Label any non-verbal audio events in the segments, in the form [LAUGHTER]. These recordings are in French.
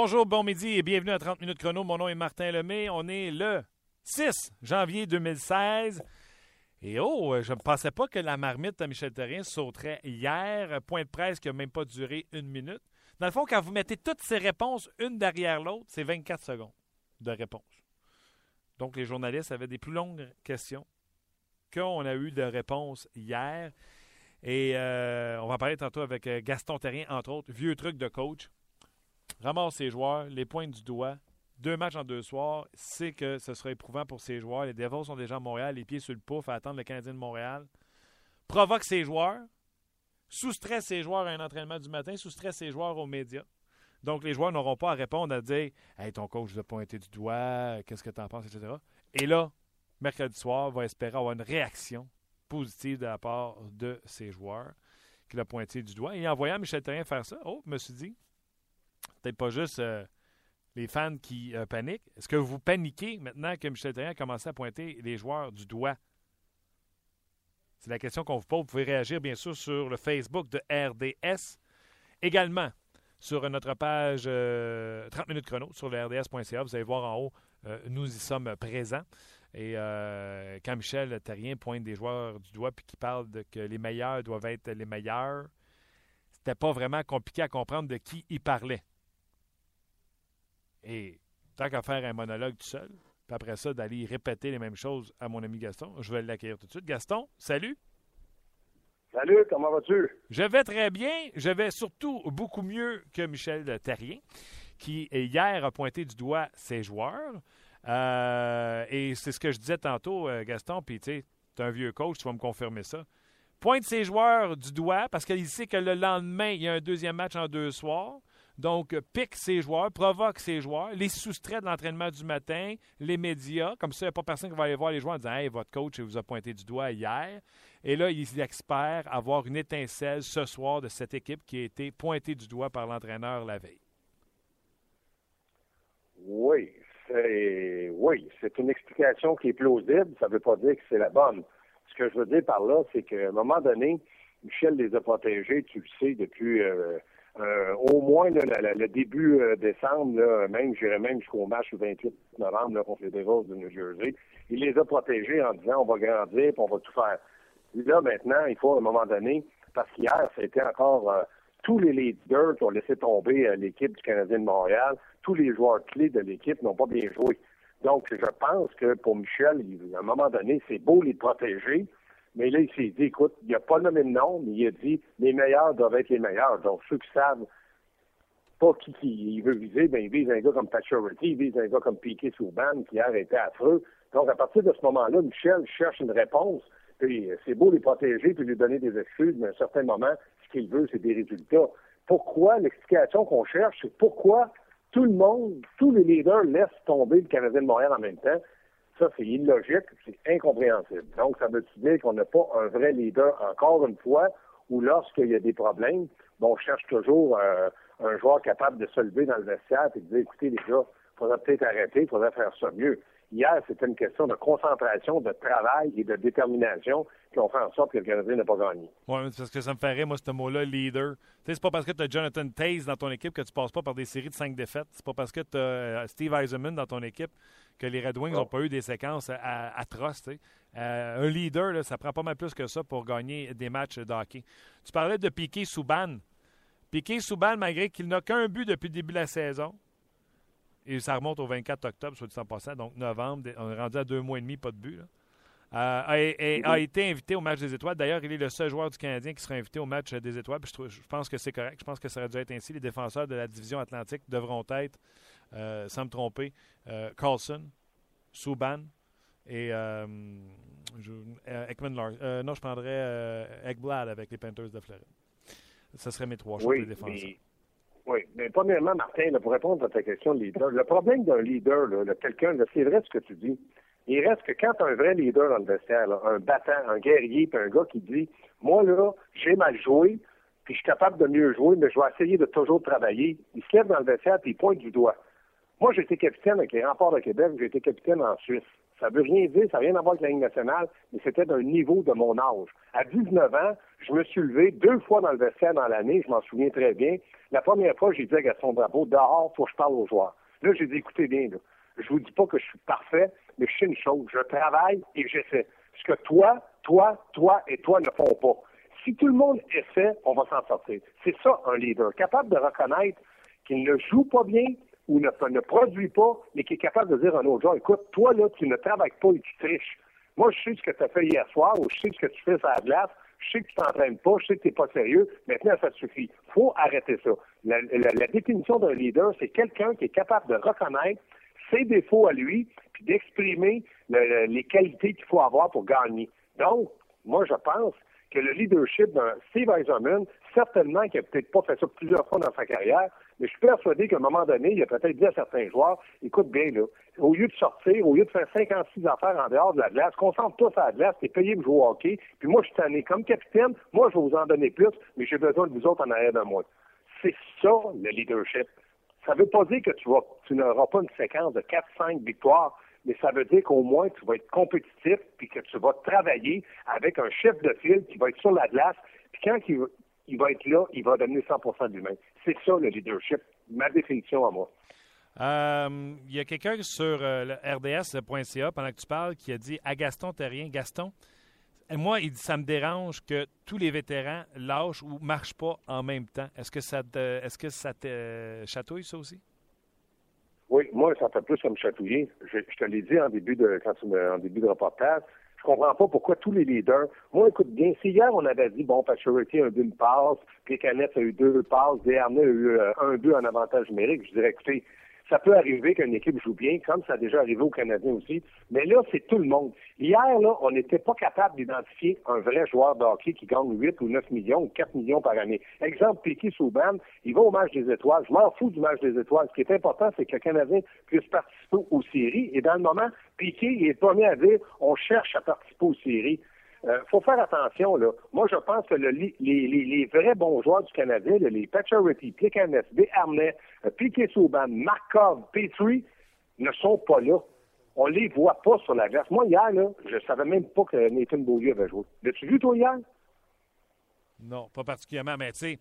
Bonjour, bon midi et bienvenue à 30 minutes chrono. Mon nom est Martin Lemay. On est le 6 janvier 2016. Et oh, je ne pensais pas que la marmite à Michel Terrien sauterait hier. Point de presse qui n'a même pas duré une minute. Dans le fond, quand vous mettez toutes ces réponses une derrière l'autre, c'est 24 secondes de réponse. Donc, les journalistes avaient des plus longues questions qu'on a eu de réponses hier. Et euh, on va parler tantôt avec euh, Gaston Terrien, entre autres. Vieux truc de coach ramasse ses joueurs, les pointes du doigt. Deux matchs en deux soirs, c'est que ce sera éprouvant pour ses joueurs. Les Devils sont déjà à Montréal, les pieds sur le pouf à attendre le Canadien de Montréal. Provoque ses joueurs, soustrait ses joueurs à un entraînement du matin, soustrait ses joueurs aux médias. Donc, les joueurs n'auront pas à répondre à dire Hey, ton coach vous a pointé du doigt, qu'est-ce que tu en penses, etc. Et là, mercredi soir, va espérer avoir une réaction positive de la part de ses joueurs qu'il a pointé du doigt. Et en voyant Michel Terrien faire ça, oh, je me suis dit peut-être pas juste euh, les fans qui euh, paniquent. Est-ce que vous paniquez maintenant que Michel Terrien a commencé à pointer les joueurs du doigt? C'est la question qu'on vous pose. Vous pouvez réagir, bien sûr, sur le Facebook de RDS. Également, sur notre page 30 euh, minutes chrono sur le rds.ca. Vous allez voir en haut, nous y sommes présents. Et quand Michel Terrien pointe des joueurs du doigt puis qui parle de que les meilleurs doivent être les meilleurs, c'était pas vraiment compliqué à comprendre de qui il parlait. Et tant qu'à faire un monologue tout seul, puis après ça, d'aller répéter les mêmes choses à mon ami Gaston, je vais l'accueillir tout de suite. Gaston, salut! Salut, comment vas-tu? Je vais très bien. Je vais surtout beaucoup mieux que Michel Terrien, qui hier a pointé du doigt ses joueurs. Euh, et c'est ce que je disais tantôt, euh, Gaston, puis tu sais, tu es un vieux coach, tu vas me confirmer ça. Pointe ses joueurs du doigt parce qu'il sait que le lendemain, il y a un deuxième match en deux soirs. Donc, pique ses joueurs, provoque ses joueurs, les soustrait de l'entraînement du matin, les médias. Comme ça, il n'y a pas personne qui va aller voir les joueurs en disant Hey, votre coach vous a pointé du doigt hier. Et là, il espère avoir une étincelle ce soir de cette équipe qui a été pointée du doigt par l'entraîneur la veille. Oui, c'est oui, c'est une explication qui est plausible. Ça ne veut pas dire que c'est la bonne. Ce que je veux dire par là, c'est qu'à un moment donné, Michel les a protégés, tu le sais, depuis euh, euh, au moins le, début euh, décembre, même, j'irais même jusqu'au match du 28 novembre contre les Devils de New Jersey. Il les a protégés en disant on va grandir et on va tout faire. Là, maintenant, il faut à un moment donné, parce qu'hier, c'était encore euh, tous les leaders qui ont laissé tomber l'équipe du Canadien de Montréal, tous les joueurs clés de l'équipe n'ont pas bien joué. Donc, je pense que pour Michel, à un moment donné, c'est beau les protéger, mais là, il s'est dit, écoute, il n'a pas nommé de nom, mais il a dit, les meilleurs doivent être les meilleurs. Donc, ceux qui savent pas qui, il veut viser, ben, il vise un gars comme Pacioretty, il vise un gars comme Piquet Souban, qui hier était affreux. Donc, à partir de ce moment-là, Michel cherche une réponse. Puis, c'est beau les protéger puis lui donner des excuses, mais à un certain moment, ce qu'il veut, c'est des résultats. Pourquoi l'explication qu'on cherche, c'est pourquoi tout le monde, tous les leaders laissent tomber le Canadien de Montréal en même temps? Ça, c'est illogique, c'est incompréhensible. Donc, ça veut dire qu'on n'a pas un vrai leader, encore une fois, ou lorsqu'il y a des problèmes, on cherche toujours euh, un joueur capable de se lever dans le vestiaire et de dire, écoutez, les gars, il faudrait peut-être arrêter, il faudrait faire ça mieux. Hier, c'était une question de concentration, de travail et de détermination qui ont fait en sorte que le Canadien n'a pas gagné. Oui, parce que ça me rire, moi, ce mot-là, leader. Tu sais, c'est pas parce que tu as Jonathan Taze dans ton équipe que tu passes pas par des séries de cinq défaites. C'est pas parce que tu as euh, Steve Eisenman dans ton équipe que les Red Wings n'ont pas eu des séquences atroces. Euh, un leader, là, ça prend pas mal plus que ça pour gagner des matchs de hockey. Tu parlais de Piqué Souban. Piqué Souban, malgré qu'il n'a qu'un but depuis le début de la saison, et ça remonte au 24 octobre, soit dit en passant, donc novembre, on est rendu à deux mois et demi, pas de but. Euh, a, été invité au match des étoiles. D'ailleurs, il est le seul joueur du Canadien qui sera invité au match des étoiles. je, je, pense que c'est correct. Je pense que ça aurait dû être ainsi. Les défenseurs de la division atlantique devront être euh, sans me tromper, euh, Carlson, Subban et euh, Ekman Lars. non, je prendrais Ekblad avec les Panthers de Floride. Ce serait mes trois choix de défenseurs. Oui, mais premièrement, Martin, pour répondre à ta question de leader, le problème d'un leader, là, quelqu'un, c'est vrai ce que tu dis. Il reste que quand un vrai leader dans le vestiaire, un battant, un guerrier, puis un gars qui dit Moi, là, j'ai mal joué, puis je suis capable de mieux jouer, mais je vais essayer de toujours travailler. Il se lève dans le vestiaire, puis il pointe du doigt. Moi, j'étais capitaine avec les remparts de Québec, j'ai été capitaine en Suisse. Ça veut rien dire, ça n'a rien à voir avec la Ligue nationale, mais c'était d'un niveau de mon âge. À 19 ans, je me suis levé deux fois dans le vestiaire dans l'année, je m'en souviens très bien. La première fois, j'ai dit à Gaston Bravo, dehors, faut que je parle aux joueurs. Là, j'ai dit, écoutez bien, là, je vous dis pas que je suis parfait, mais je sais une chose, je travaille et j'essaie. Ce que toi, toi, toi et toi ne font pas. Si tout le monde essaie, on va s'en sortir. C'est ça, un leader. Capable de reconnaître qu'il ne joue pas bien ou ne, ne produit pas, mais qui est capable de dire à un autre genre, écoute, toi, là, tu ne travailles pas et tu triches. Moi, je sais ce que tu as fait hier soir, ou je sais ce que tu fais sur la glace, je sais que tu t'entraînes pas, je sais que tu n'es pas sérieux, maintenant, ça suffit. faut arrêter ça. La, définition d'un leader, c'est quelqu'un qui est capable de reconnaître ses défauts à lui, puis d'exprimer les qualités qu'il faut avoir pour gagner. Donc, moi, je pense que le leadership d'un Steve Eisenman, certainement qu'il n'a peut-être pas fait ça plusieurs fois dans sa carrière, mais je suis persuadé qu'à un moment donné, il a peut-être dit à certains joueurs, écoute bien, là, au lieu de sortir, au lieu de faire 56 affaires en dehors de la glace, concentre-toi sur la glace, t'es payé pour jouer au hockey, puis moi, je suis tanné comme capitaine, moi, je vais vous en donner plus, mais j'ai besoin de vous autres en arrière de moi. C'est ça, le leadership. Ça ne veut pas dire que tu, tu n'auras pas une séquence de 4-5 victoires, mais ça veut dire qu'au moins tu vas être compétitif puis que tu vas travailler avec un chef de file qui va être sur la glace. Puis quand il, va être là, il va donner 100 de lui-même. C'est ça le leadership, ma définition à moi. Euh, il y a quelqu'un sur euh, le RDS.ca pendant que tu parles qui a dit à Gaston rien, Gaston, moi, il dit, ça me dérange que tous les vétérans lâchent ou marchent pas en même temps. Est-ce que ça te, est-ce que ça te chatouille, ça aussi? Oui, moi, ça fait plus que me chatouiller. Je, te l'ai dit en début de quand tu me, en début de reportage. Je comprends pas pourquoi tous les leaders. Moi, écoute bien, si hier on avait dit bon, Pacioretty a eu une passe, puis Canette a eu deux passes, Desharnais a eu euh, un, deux en avantage numérique, je dirais écoutez, ça peut arriver qu'une équipe joue bien, comme ça a déjà arrivé aux Canadiens aussi. Mais là, c'est tout le monde. Hier, là, on n'était pas capable d'identifier un vrai joueur de hockey qui gagne 8 ou 9 millions ou 4 millions par année. Exemple, Piquet Souban, il va au match des étoiles. Je m'en fous du match des étoiles. Ce qui est important, c'est que le Canadien puisse participer aux séries. Et dans le moment, Piquet est le premier à dire on cherche à participer aux séries. Euh, faut faire attention, là. Moi, je pense que les, vrais bons joueurs du Canada, les Pacioretty, Plekanec, Desharnais, euh, Piquet Souban, Markov, Petrie, ne sont pas là. On les voit pas sur la glace. Moi, hier, là, je savais même pas que Nathan Beaulieu avait joué. L'as-tu vu, toi, hier? Non, pas particulièrement, mais tu sais,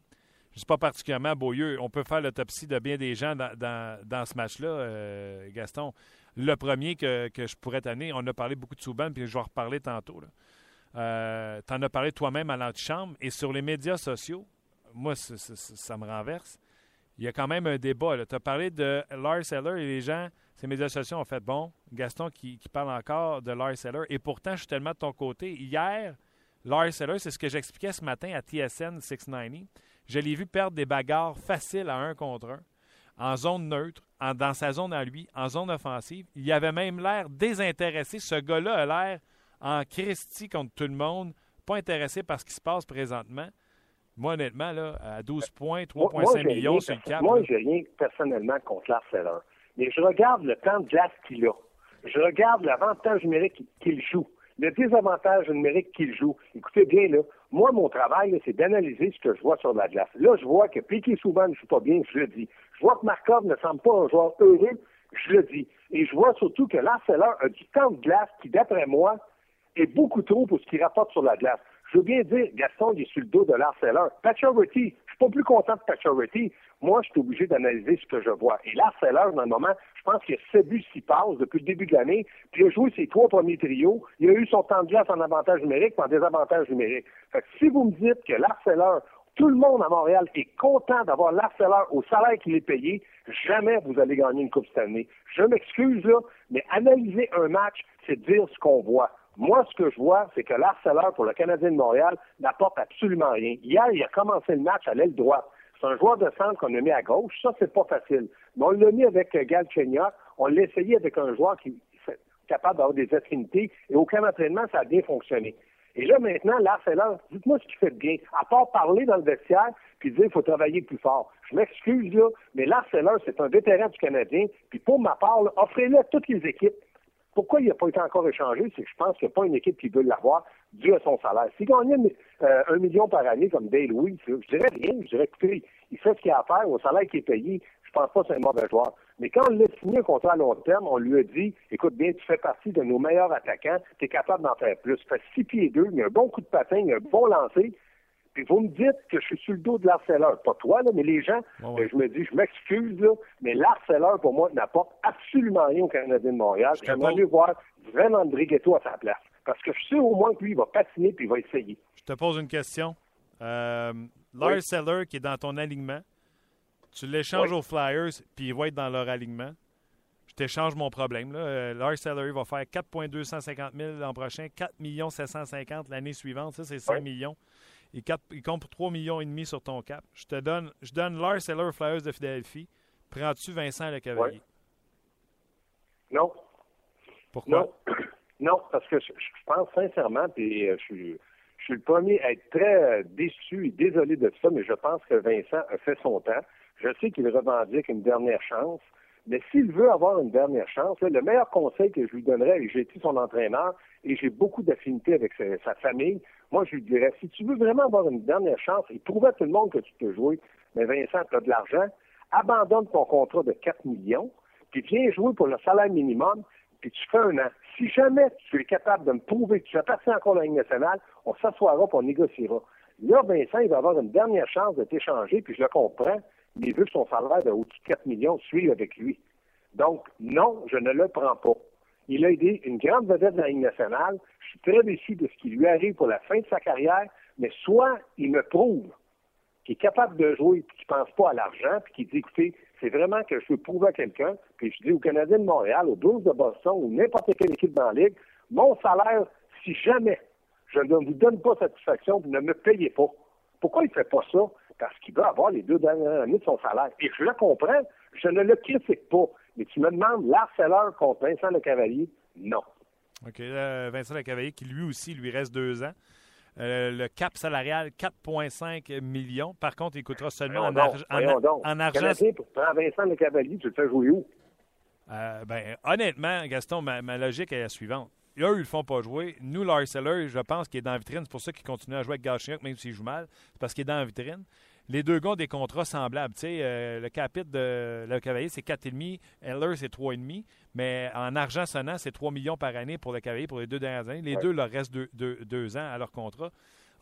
je suis pas particulièrement Beaulieu. On peut faire l'autopsie de bien des gens dans, ce match-là, euh, Gaston. Le premier que, je pourrais t'amener, on a parlé beaucoup de Souban, puis je vais en reparler tantôt. Là. Euh, tu en as parlé toi-même à l'antichambre. Et sur les médias sociaux, moi, ça me renverse. Il y a quand même un débat. Tu as parlé de Lars Eller et les gens, ces médias sociaux ont fait bon. Gaston qui, parle encore de Lars Eller. Et pourtant, je suis tellement de ton côté. Hier, Lars Eller, c'est ce que j'expliquais ce matin à TSN 690. Je l'ai vu perdre des bagarres faciles à un contre un, en zone neutre, dans sa zone à lui, en zone offensive. Il avait même l'air désintéressé. Ce gars-là a l'air en Christie contre tout le monde, pas intéressé par ce qui se passe présentement. Moi, honnêtement, là, à 12 points, 3,5 millions sur le cap. Moi, j'ai rien personnellement contre l'harceleur. Mais je regarde le temps de glace qu'il a. Je regarde l'avantage numérique qu'il joue, le désavantage numérique qu'il joue. Écoutez bien, là, moi, mon travail, c'est d'analyser ce que je vois sur la glace. Là, je vois que Piquet souvent ne joue pas bien, je le dis. Je vois que Markov ne semble pas un joueur heureux, je le dis. Et je vois surtout que l'harceleur a du temps de glace qui, d'après moi, est beaucoup trop pour ce qu'il rapporte sur la glace. Je veux bien dire, Gaston, il est sur le dos de l'harceleur. Pacioretty, je suis pas plus content de Pacioretty. Moi, je suis obligé d'analyser ce que je vois. Et l'harceleur, dans le moment, je pense qu'il a 7 buts, 6 passes depuis le début de l'année, puis il a joué ses trois premiers trios. Il a eu son temps de glace en avantage numérique, en désavantage numérique. Fait que si vous me dites que l'harceleur, tout le monde à Montréal est content d'avoir l'harceleur au salaire qu'il est payé, jamais vous allez gagner une Coupe cette année. Je m'excuse, là, mais analyser un match, c'est dire ce qu'on voit. Moi, ce que je vois, c'est que l'harceleur pour le Canadien de Montréal n'apporte absolument rien. Hier, il a commencé le match à l'aile droite. C'est un joueur de centre qu'on a mis à gauche. Ça, c'est pas facile. Mais on l'a mis avec euh, Gal Kenya. On l'a essayé avec un joueur qui est capable d'avoir des affinités. Et aucun entraînement, ça a bien fonctionné. Et là, maintenant, l'harceleur, dites-moi ce qu'il fait de bien. À part parler dans le vestiaire, puis dire qu'il faut travailler plus fort. Je m'excuse, là, mais l'harceleur, c'est un vétéran du Canadien. Puis pour ma part, offrez-le à toutes les équipes Pourquoi il n'a pas été encore échangé? C'est que je pense qu'il n'y a pas une équipe qui veut l'avoir dû à son salaire. S'il gagnait euh, un million par année comme Dale Louis, je dirais rien. Je dirais, écoutez, il fait ce qu'il a à faire au salaire qui est payé. Je pense pas que c'est un mauvais joueur. Mais quand on l'a signé un contrat à long terme, on lui a dit, écoute bien, tu fais partie de nos meilleurs attaquants, tu es capable d'en faire plus. Tu fais six pieds deux, il a un bon coup de patin, il a un bon lancer. Puis vous me dites que je suis sur le dos de l'harceleur. Pas toi, là, mais les gens, ben, je me dis, je m'excuse, là, mais l'harceleur, pour moi, n'apporte absolument rien au Canadien de Montréal. J'aimerais mieux voir vraiment André Ghetto à sa place. Parce que je suis sûr au moins que lui, il va patiner puis il va essayer. Je te pose une question. Euh, qui est dans ton alignement, tu l'échanges aux Flyers puis il va être dans leur alignement. Je t'échange mon problème. Là. Euh, Seller va faire 4,250 000 l'an prochain, 4 750 l'année suivante. Ça, c'est 5 millions il, il compte pour 3 millions et demi sur ton cap. Je te donne, je donne Lars Seller Flyers de Philadelphie. Prends-tu Vincent Le Cavalier? Non. Pourquoi? Non. [CLEARS THROAT] non, parce que je, pense sincèrement, puis euh, je suis, je suis le premier à être très euh, déçu et désolé de ça, mais je pense que Vincent a fait son temps. Je sais qu'il revendique une dernière chance, mais s'il veut avoir une dernière chance, le meilleur conseil que je lui donnerais, et j'ai été son entraîneur, et j'ai beaucoup d'affinité avec sa, famille, moi, je lui dirais, si tu veux vraiment avoir une dernière chance et prouver à tout le monde que tu peux jouer, mais Vincent, tu as de l'argent, abandonne ton contrat de 4 millions, puis viens jouer pour le salaire minimum, puis tu fais un an. Si jamais tu es capable de me prouver que tu passé encore la Ligue nationale, on s'assoira et on négociera. Là, Vincent, il va avoir une dernière chance de t'échanger, puis je le comprends, mais il veut son salaire de au-dessus de 4 millions suive avec lui. Donc, non, je ne le prends pas. Il a aidé une grande vedette de la Ligue nationale. Je suis très déçu de ce qui lui arrive pour la fin de sa carrière, mais soit il me prouve qu'il est capable de jouer et qu'il ne pense pas à l'argent, puis qu'il dit, écoutez, c'est vraiment que je veux prouver à quelqu'un, puis je dis aux Canadiens de Montréal, aux Blues de Boston, ou n'importe quelle équipe dans la Ligue, mon salaire, si jamais je ne vous donne pas satisfaction, vous ne me payez pas. Pourquoi il ne fait pas ça? Parce qu'il veut avoir les deux dernières années de son salaire. Et je le comprends, je ne le critique pas. Mais tu me demandes l'harceleur contre Vincent Le Cavalier? Non. OK. Vincent Le Cavalier, qui lui aussi, lui reste deux ans. Euh, le cap salarial, 4,5 millions. Par contre, il coûtera seulement en, argent. en, argent. Canadien, pour prendre Vincent Le Cavalier, tu le fais jouer où? Euh, ben, honnêtement, Gaston, ma, logique est la suivante. Eux, ils ne le font pas jouer. Nous, l'Arcelor, je pense qu'il est dans la vitrine. C'est pour ça qu'il continue à jouer avec Galchenyuk, même s'il joue mal. C'est parce qu'il est dans la vitrine les deux gars ont des contrats semblables. Euh, le capite de le Cavalier, c'est 4,5. Eller, c'est 3,5. Mais en argent sonnant, c'est 3 millions par année pour le Cavalier pour les deux dernières années. Les deux leur restent deux, ans à leur contrat.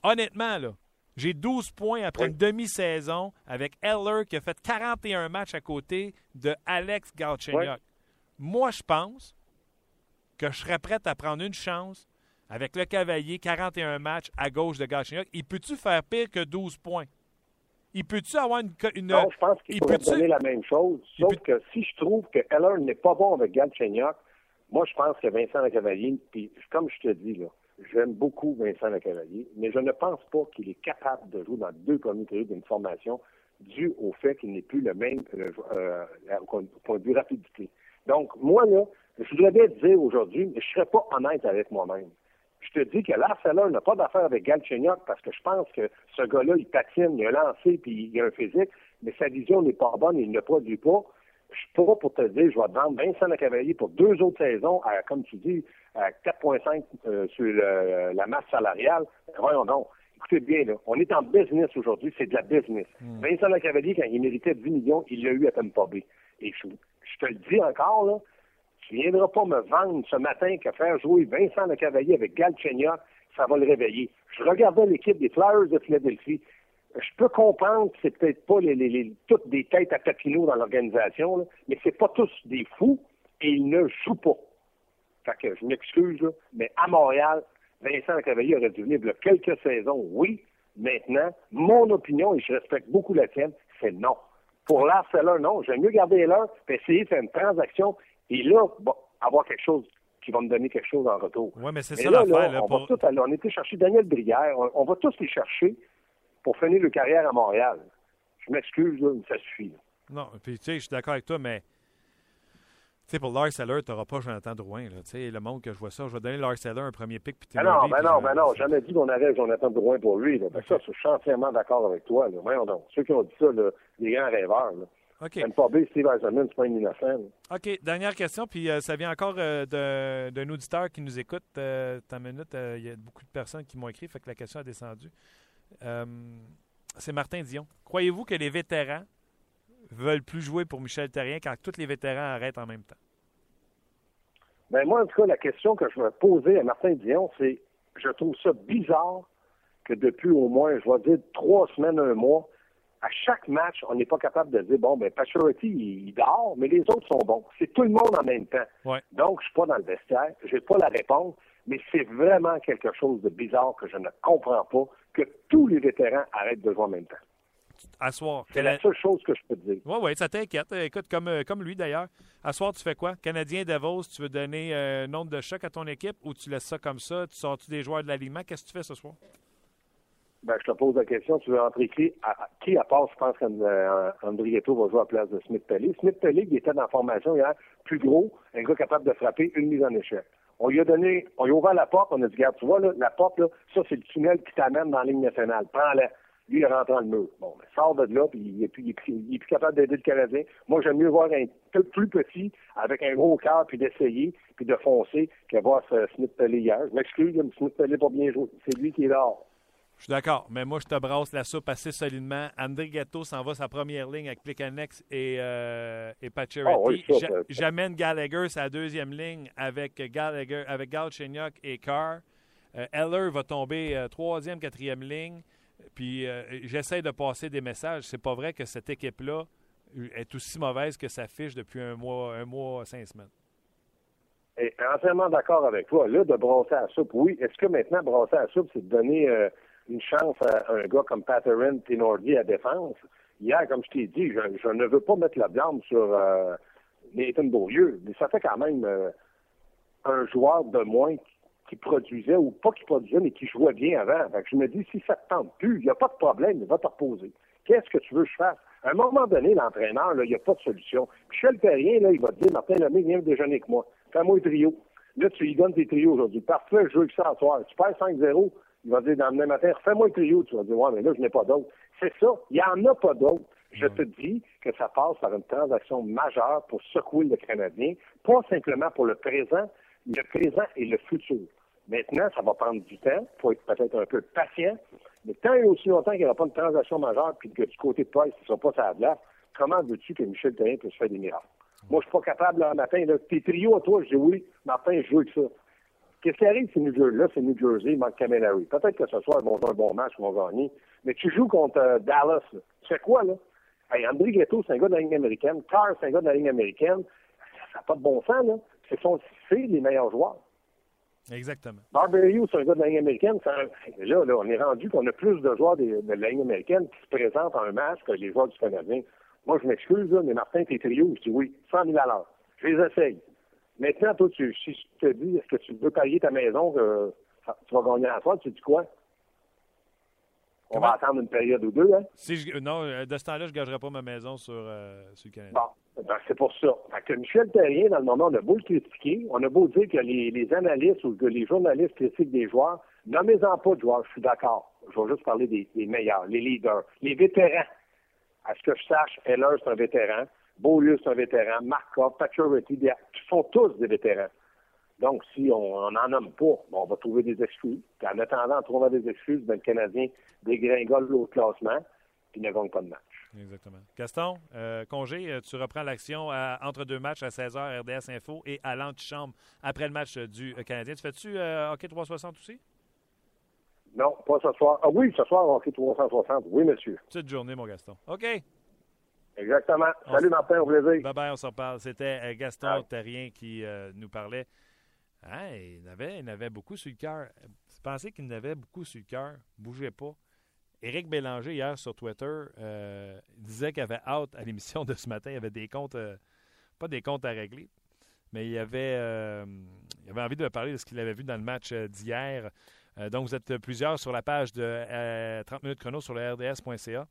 Honnêtement, là, j'ai 12 points après une demi-saison avec Eller qui a fait 41 matchs à côté de Alex Galchenyuk. Moi, je pense que je serais prêt à prendre une chance avec le Cavalier, 41 matchs à gauche de Galchenyuk. Il peut-tu faire pire que 12 points? Il peut-tu avoir une, Non, je pense qu'il pourrait donner la même chose. Sauf que si je trouve que Heller n'est pas bon avec Galchenyuk, moi, je pense que Vincent Lecavalier, puis comme je te dis, là, j'aime beaucoup Vincent Lecavalier, mais je ne pense pas qu'il est capable de jouer dans deux premiers périodes d'une formation dû au fait qu'il n'est plus le même euh, euh, point de vue rapidité. Donc, moi, là, je voudrais bien dire aujourd'hui, mais je ne serais pas honnête avec moi-même je te dis que l'Arsenal n'a pas d'affaire avec Galchenyuk parce que je pense que ce gars-là, il patine, il a lancé, puis il a un physique, mais sa vision n'est pas bonne, il ne produit pas. Je suis pas pour te dire, je vais te vendre Vincent Cavalier pour deux autres saisons, à, comme tu dis, à 4,5 euh, sur la masse salariale. Voyons donc. Écoutez bien, là, on est en business aujourd'hui, c'est de la business. Hmm. Vincent Cavalier, quand il méritait 10 millions, il l'a eu à Tampa Bay. Et je, je te le dis encore, là, tu ne viendras pas me vendre ce matin que faire jouer Vincent Le Cavalier avec Galchenyuk, ça va le réveiller. Je regardais l'équipe des Flyers de Philadelphie. Je peux comprendre que c'est peut-être pas toutes des têtes à Papineau dans l'organisation, mais c'est pas tous des fous et ils ne jouent pas. Fait que je m'excuse, mais à Montréal, Vincent Cavalier aurait dû venir quelques saisons, oui. Maintenant, mon opinion, et je respecte beaucoup la tienne, c'est non. Pour l'Arcelor, non. J'aime mieux garder l'heure et essayer de faire une transaction et là, bon, avoir quelque chose qui va me donner quelque chose en retour. Oui, mais c'est ça l'affaire. on, va tous aller, on était chercher Daniel Brière. On, va tous les chercher pour finir le carrière à Montréal. Je m'excuse, mais ça suffit. Non, puis tu sais, je suis d'accord avec toi, mais tu sais, pour Lars Seller, tu n'auras pas Jonathan Drouin. Tu sais, le monde que je vois ça, je vais donner Lars Seller un premier pic. Puis ah non, ben non, ben non, jamais dit qu'on avait Jonathan Drouin pour lui. Là. Ben ça, je suis entièrement d'accord avec toi. Là. Voyons donc. Ceux qui ont dit ça, là, les grands rêveurs. Là. OK. Même pas B, Steve Eisenman, c'est pas un innocent. OK. Dernière question, puis euh, ça vient encore euh, d'un auditeur qui nous écoute. Euh, T'as minute, il y a beaucoup de personnes qui m'ont écrit, fait que la question a descendu. c'est Martin Dion. Croyez-vous que les vétérans veulent plus jouer pour Michel Terrien quand tous les vétérans arrêtent en même temps? Ben moi, en tout cas, la question que je vais poser à Martin Dion, c'est je trouve ça bizarre que depuis au moins, je vais dire, trois semaines, un mois, à chaque match, on n'est pas capable de dire, bon, ben, Pacioretty, il, dort, mais les autres sont bons. C'est tout le monde en même temps. Donc, je suis pas dans le vestiaire, je n'ai pas la réponse, mais c'est vraiment quelque chose de bizarre que je ne comprends pas, que tous les vétérans arrêtent de jouer en même temps. À soir. C'est la seule chose que je peux te dire. Oui, oui, ça t'inquiète. Écoute, comme, euh, comme lui d'ailleurs. À soir, tu fais quoi? Canadien Devos, tu veux donner un euh, nombre de chocs à ton équipe ou tu laisses ça comme ça? Tu sors-tu des joueurs de l'alignement? Qu'est-ce que tu fais ce soir? Ben, je te pose la question, tu veux entrer qui à, qui à part, je pense qu'Andrietto va jouer à la place de Smith-Pelly. Smith-Pelly, il était dans la formation hier, plus gros, un gars capable de frapper, une mise en échec. On lui a donné, on lui a ouvert la porte, on a dit, regarde, tu vois, là, la porte, là, ça, c'est le tunnel qui t'amène dans la ligne nationale. Prends-la. Lui, il rentre dans le mur. Bon, ben, sort de là, puis il est plus, il est plus, capable d'aider le Canadien. Moi, j'aime mieux voir un peu plus petit, avec un gros cœur, puis d'essayer, puis de foncer, que voir Smith-Pelly hier. Je m'excuse, Smith-Pelly pas bien joué. C'est lui qui est là. Je suis d'accord, mais moi, je te brasse la soupe assez solidement. André Gatto s'en va sa première ligne avec Plekanex et, euh, et. Ah j'amène Gallagher sa deuxième ligne avec Gallagher, avec Galchenyuk et Carr. Euh, Eller va tomber euh, troisième, quatrième ligne. Puis euh, j'essaie de passer des messages. C'est pas vrai que cette équipe-là est aussi mauvaise que sa fiche depuis un mois, un mois, cinq semaines. Et entièrement d'accord avec toi. Là, de brasser à la soupe, oui. Est-ce que maintenant, brasser à la soupe, c'est de donner une chance à un gars comme Patterin Tenordi à défense. Hier, comme je t'ai dit, je, ne veux pas mettre la blâme sur euh, Nathan Beaulieu, mais ça fait quand même euh, un joueur de moins qui, produisait, ou pas qui produisait, mais qui jouait bien avant. je me dis, si ça te tente plus, il n'y a pas de problème, il va te reposer. Qu'est-ce que tu veux que je fasse? À un moment donné, l'entraîneur, il n'y a pas de solution. Michel Perrien, là, il va te dire, Martin Lemay, viens déjeuner avec moi. Fais-moi un trio. Là, tu lui donnes tes trios aujourd'hui. Parfait, je veux que ça en soir. Tu perds 5-0, il va dire dans le même matin, fais-moi un trio. Tu vas dire, ouais, mais là, je n'ai pas d'autre. C'est ça. Il n'y en a pas d'autre. Je te dis que ça passe par une transaction majeure pour secouer le Canadien, pas simplement pour le présent, le présent et le futur. Maintenant, ça va prendre du temps. Il faut être peut-être un peu patient. Mais tant et aussi longtemps qu'il n'y aura pas de transaction majeure puis que du côté de Price, ce ne sera pas sa place, comment veux-tu que Michel Therrien puisse faire des miracles? Moi, je ne suis pas capable, le matin, là, tes trios à toi, je dis oui, Martin, je joue avec ça. Qu'est-ce qui arrive, c'est New Jersey, là, c'est New Jersey, Camilleri. Peut-être que ce soir, ils vont jouer un bon match, ils vont gagner. Mais tu joues contre euh, Dallas, là. Tu fais quoi, là? Hey, André Ghetto, c'est un gars de la ligne américaine. Carr, c'est un gars de la ligne américaine. Ça n'a pas de bon sens, là. Ce sont les meilleurs joueurs. Exactement. Barberio, c'est un gars de la ligne américaine. Là, là, on est rendu qu'on a plus de joueurs de, la ligne américaine qui se présentent en un match que les joueurs du Canadien. Moi, je m'excuse, mais Martin, tes trios, je dis oui, 100 000 à l'heure. Je les essaye. Maintenant, toi, tu, si je te dis, est-ce que tu veux payer ta maison, que tu vas gagner à toi, tu dis quoi? On va attendre une période ou deux, hein? Si je, non, euh, de ce temps-là, je ne gagerai pas ma maison sur, euh, sur le Canada. Bon, ben, c'est pour ça. Fait que Michel Terrien, dans le moment, on a beau le critiquer, on a beau dire que les, les analystes ou que les journalistes critiquent des joueurs, nommez-en pas de joueurs, je suis d'accord. Je vais juste parler des, des, meilleurs, les leaders, les vétérans. À ce que je sache, Heller, c'est un vétéran. Beaulieu, c'est un vétéran. Markov, Pacioretty, ils sont tous des vétérans. Donc, si on n'en nomme pas, on va trouver des excuses. en attendant, en trouvant des excuses, ben, le Canadien dégringole au classement, puis ne gagne pas de match. Exactement. Gaston, euh, congé, euh, tu reprends l'action entre deux matchs à 16h, RDS Info, et à l'antichambre après le match du Canadien. Tu fais-tu euh, hockey 360 aussi? Non, pas ce soir. Ah oui, ce soir, hockey 360. Oui, monsieur. Petite journée, mon Gaston. OK. Exactement. Salut Martin, au plaisir. Bye bye, on s'en parle. C'était euh, Gaston Terrien qui euh, nous parlait. Hein, il, avait, il avait beaucoup sur le cœur. Pensez qu'il avait beaucoup sur le cœur? Bougez pas. Éric Bélanger, hier sur Twitter, euh, disait qu'il avait hâte à l'émission de ce matin. Il avait des comptes, pas des comptes à régler, mais il avait, il avait envie de parler de ce qu'il avait vu dans le match d'hier. donc, vous êtes plusieurs sur la page de 30 minutes chrono sur le rds.ca.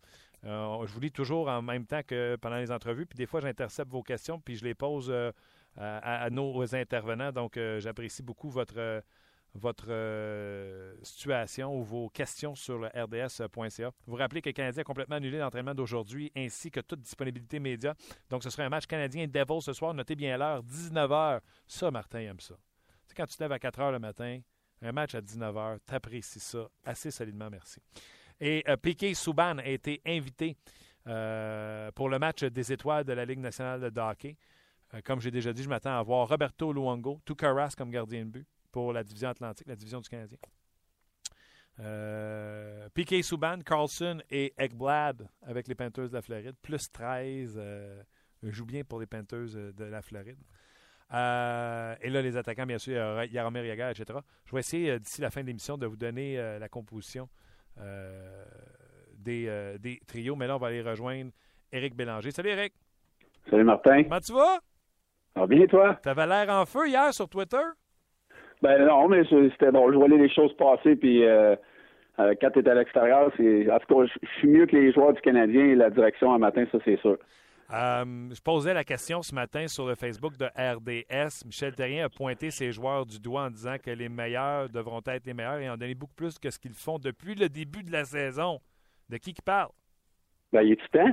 Euh, je vous lis toujours en même temps que pendant les entrevues, puis des fois, j'intercepte vos questions, puis je les pose euh, à, nos intervenants. Donc, euh, j'apprécie beaucoup votre, votre situation ou vos questions sur le rds.ca. Vous rappelez que le Canadien a complètement annulé l'entraînement d'aujourd'hui ainsi que toute disponibilité média. Donc, ce sera un match canadien Devil ce soir. Notez bien l'heure, 19h. Ça, Martin aime ça. Tu quand tu te lèves à 4 h le matin, un match à 19h, tu apprécies ça assez solidement, merci. Et euh, Piquet Souban a été invité euh, pour le match des étoiles de la Ligue nationale de hockey. comme j'ai déjà dit, je m'attends à voir Roberto Luongo, Tukaras comme gardien de but pour la division Atlantique, la division du Canadien. Euh, Piquet Souban, Carlson et Ekblad avec les Panthers de la Floride, plus 13. Euh, joue bien pour les Panthers de la Floride. Euh, et là, les attaquants, bien sûr, Yaromir Yagar, etc. Je vais essayer euh, d'ici la fin de l'émission de vous donner la composition des, des, trios. Mais là, on va aller rejoindre Éric Bélanger. Salut, Éric. Salut, Martin. Comment tu vas? Ah, bien, toi? Tu avais l'air en feu hier sur Twitter? Ben non, mais c'était bon. Je voyais les choses passer, puis euh, euh, quand tu à l'extérieur, c'est. En tout cas, je suis mieux que les joueurs du Canadien et la direction un matin, ça c'est sûr. Euh, je posais la question ce matin sur le Facebook de RDS. Michel Terrien a pointé ses joueurs du doigt en disant que les meilleurs devront être les meilleurs et en donner beaucoup plus que ce qu'ils font depuis le début de la saison. De qui qui parle? Ben, il est-tu temps?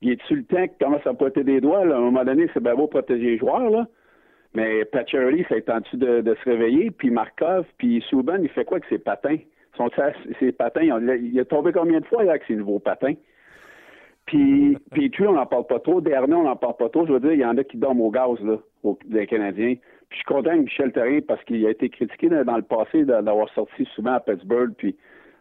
Il est-tu le temps qu'il commence à pointer des doigts? À un moment donné, c'est bien beau protéger les joueurs, là. Mais Pacioretty, ça a de, de se réveiller, puis Markov, puis Souban, il fait quoi avec ses patins? Son, ses patins, il a, tombé combien de fois avec ses nouveaux patins? Puis, puis tu, on n'en parle pas trop. Dernier, on n'en parle pas trop. Je veux dire, il y en a qui dorment au gaz, là, aux, les Canadiens. Puis je suis content avec Michel Terrien parce qu'il a été critiqué dans le passé d'avoir sorti souvent à Pittsburgh, puis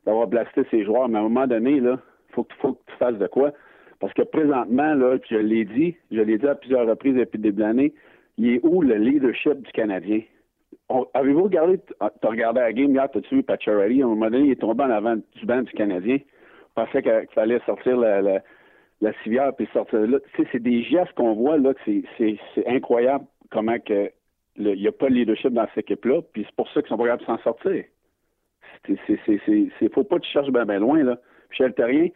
d'avoir blasté ses joueurs. Mais à un moment donné, là, faut que, faut que tu fasses de quoi? Parce que présentement, là, je l'ai dit, je l'ai dit à plusieurs reprises depuis le début de l'année, il est où le leadership du Canadien? Avez-vous regardé, ah, tu as regardé la game hier, t'as-tu vu Pacioretty? À un moment donné, il est tombé en avant du banc du Canadien. Il pensait qu'il fallait sortir la, la, la civière puis sortir là. Tu sais, c'est des gestes qu'on voit là que c'est incroyable comment que il n'y a pas de leadership dans cette équipe-là, puis c'est pour ça qu'ils sont pas capables de s'en sortir. C'est faut pas que tu cherches bien ben loin, là. Michel Terrien,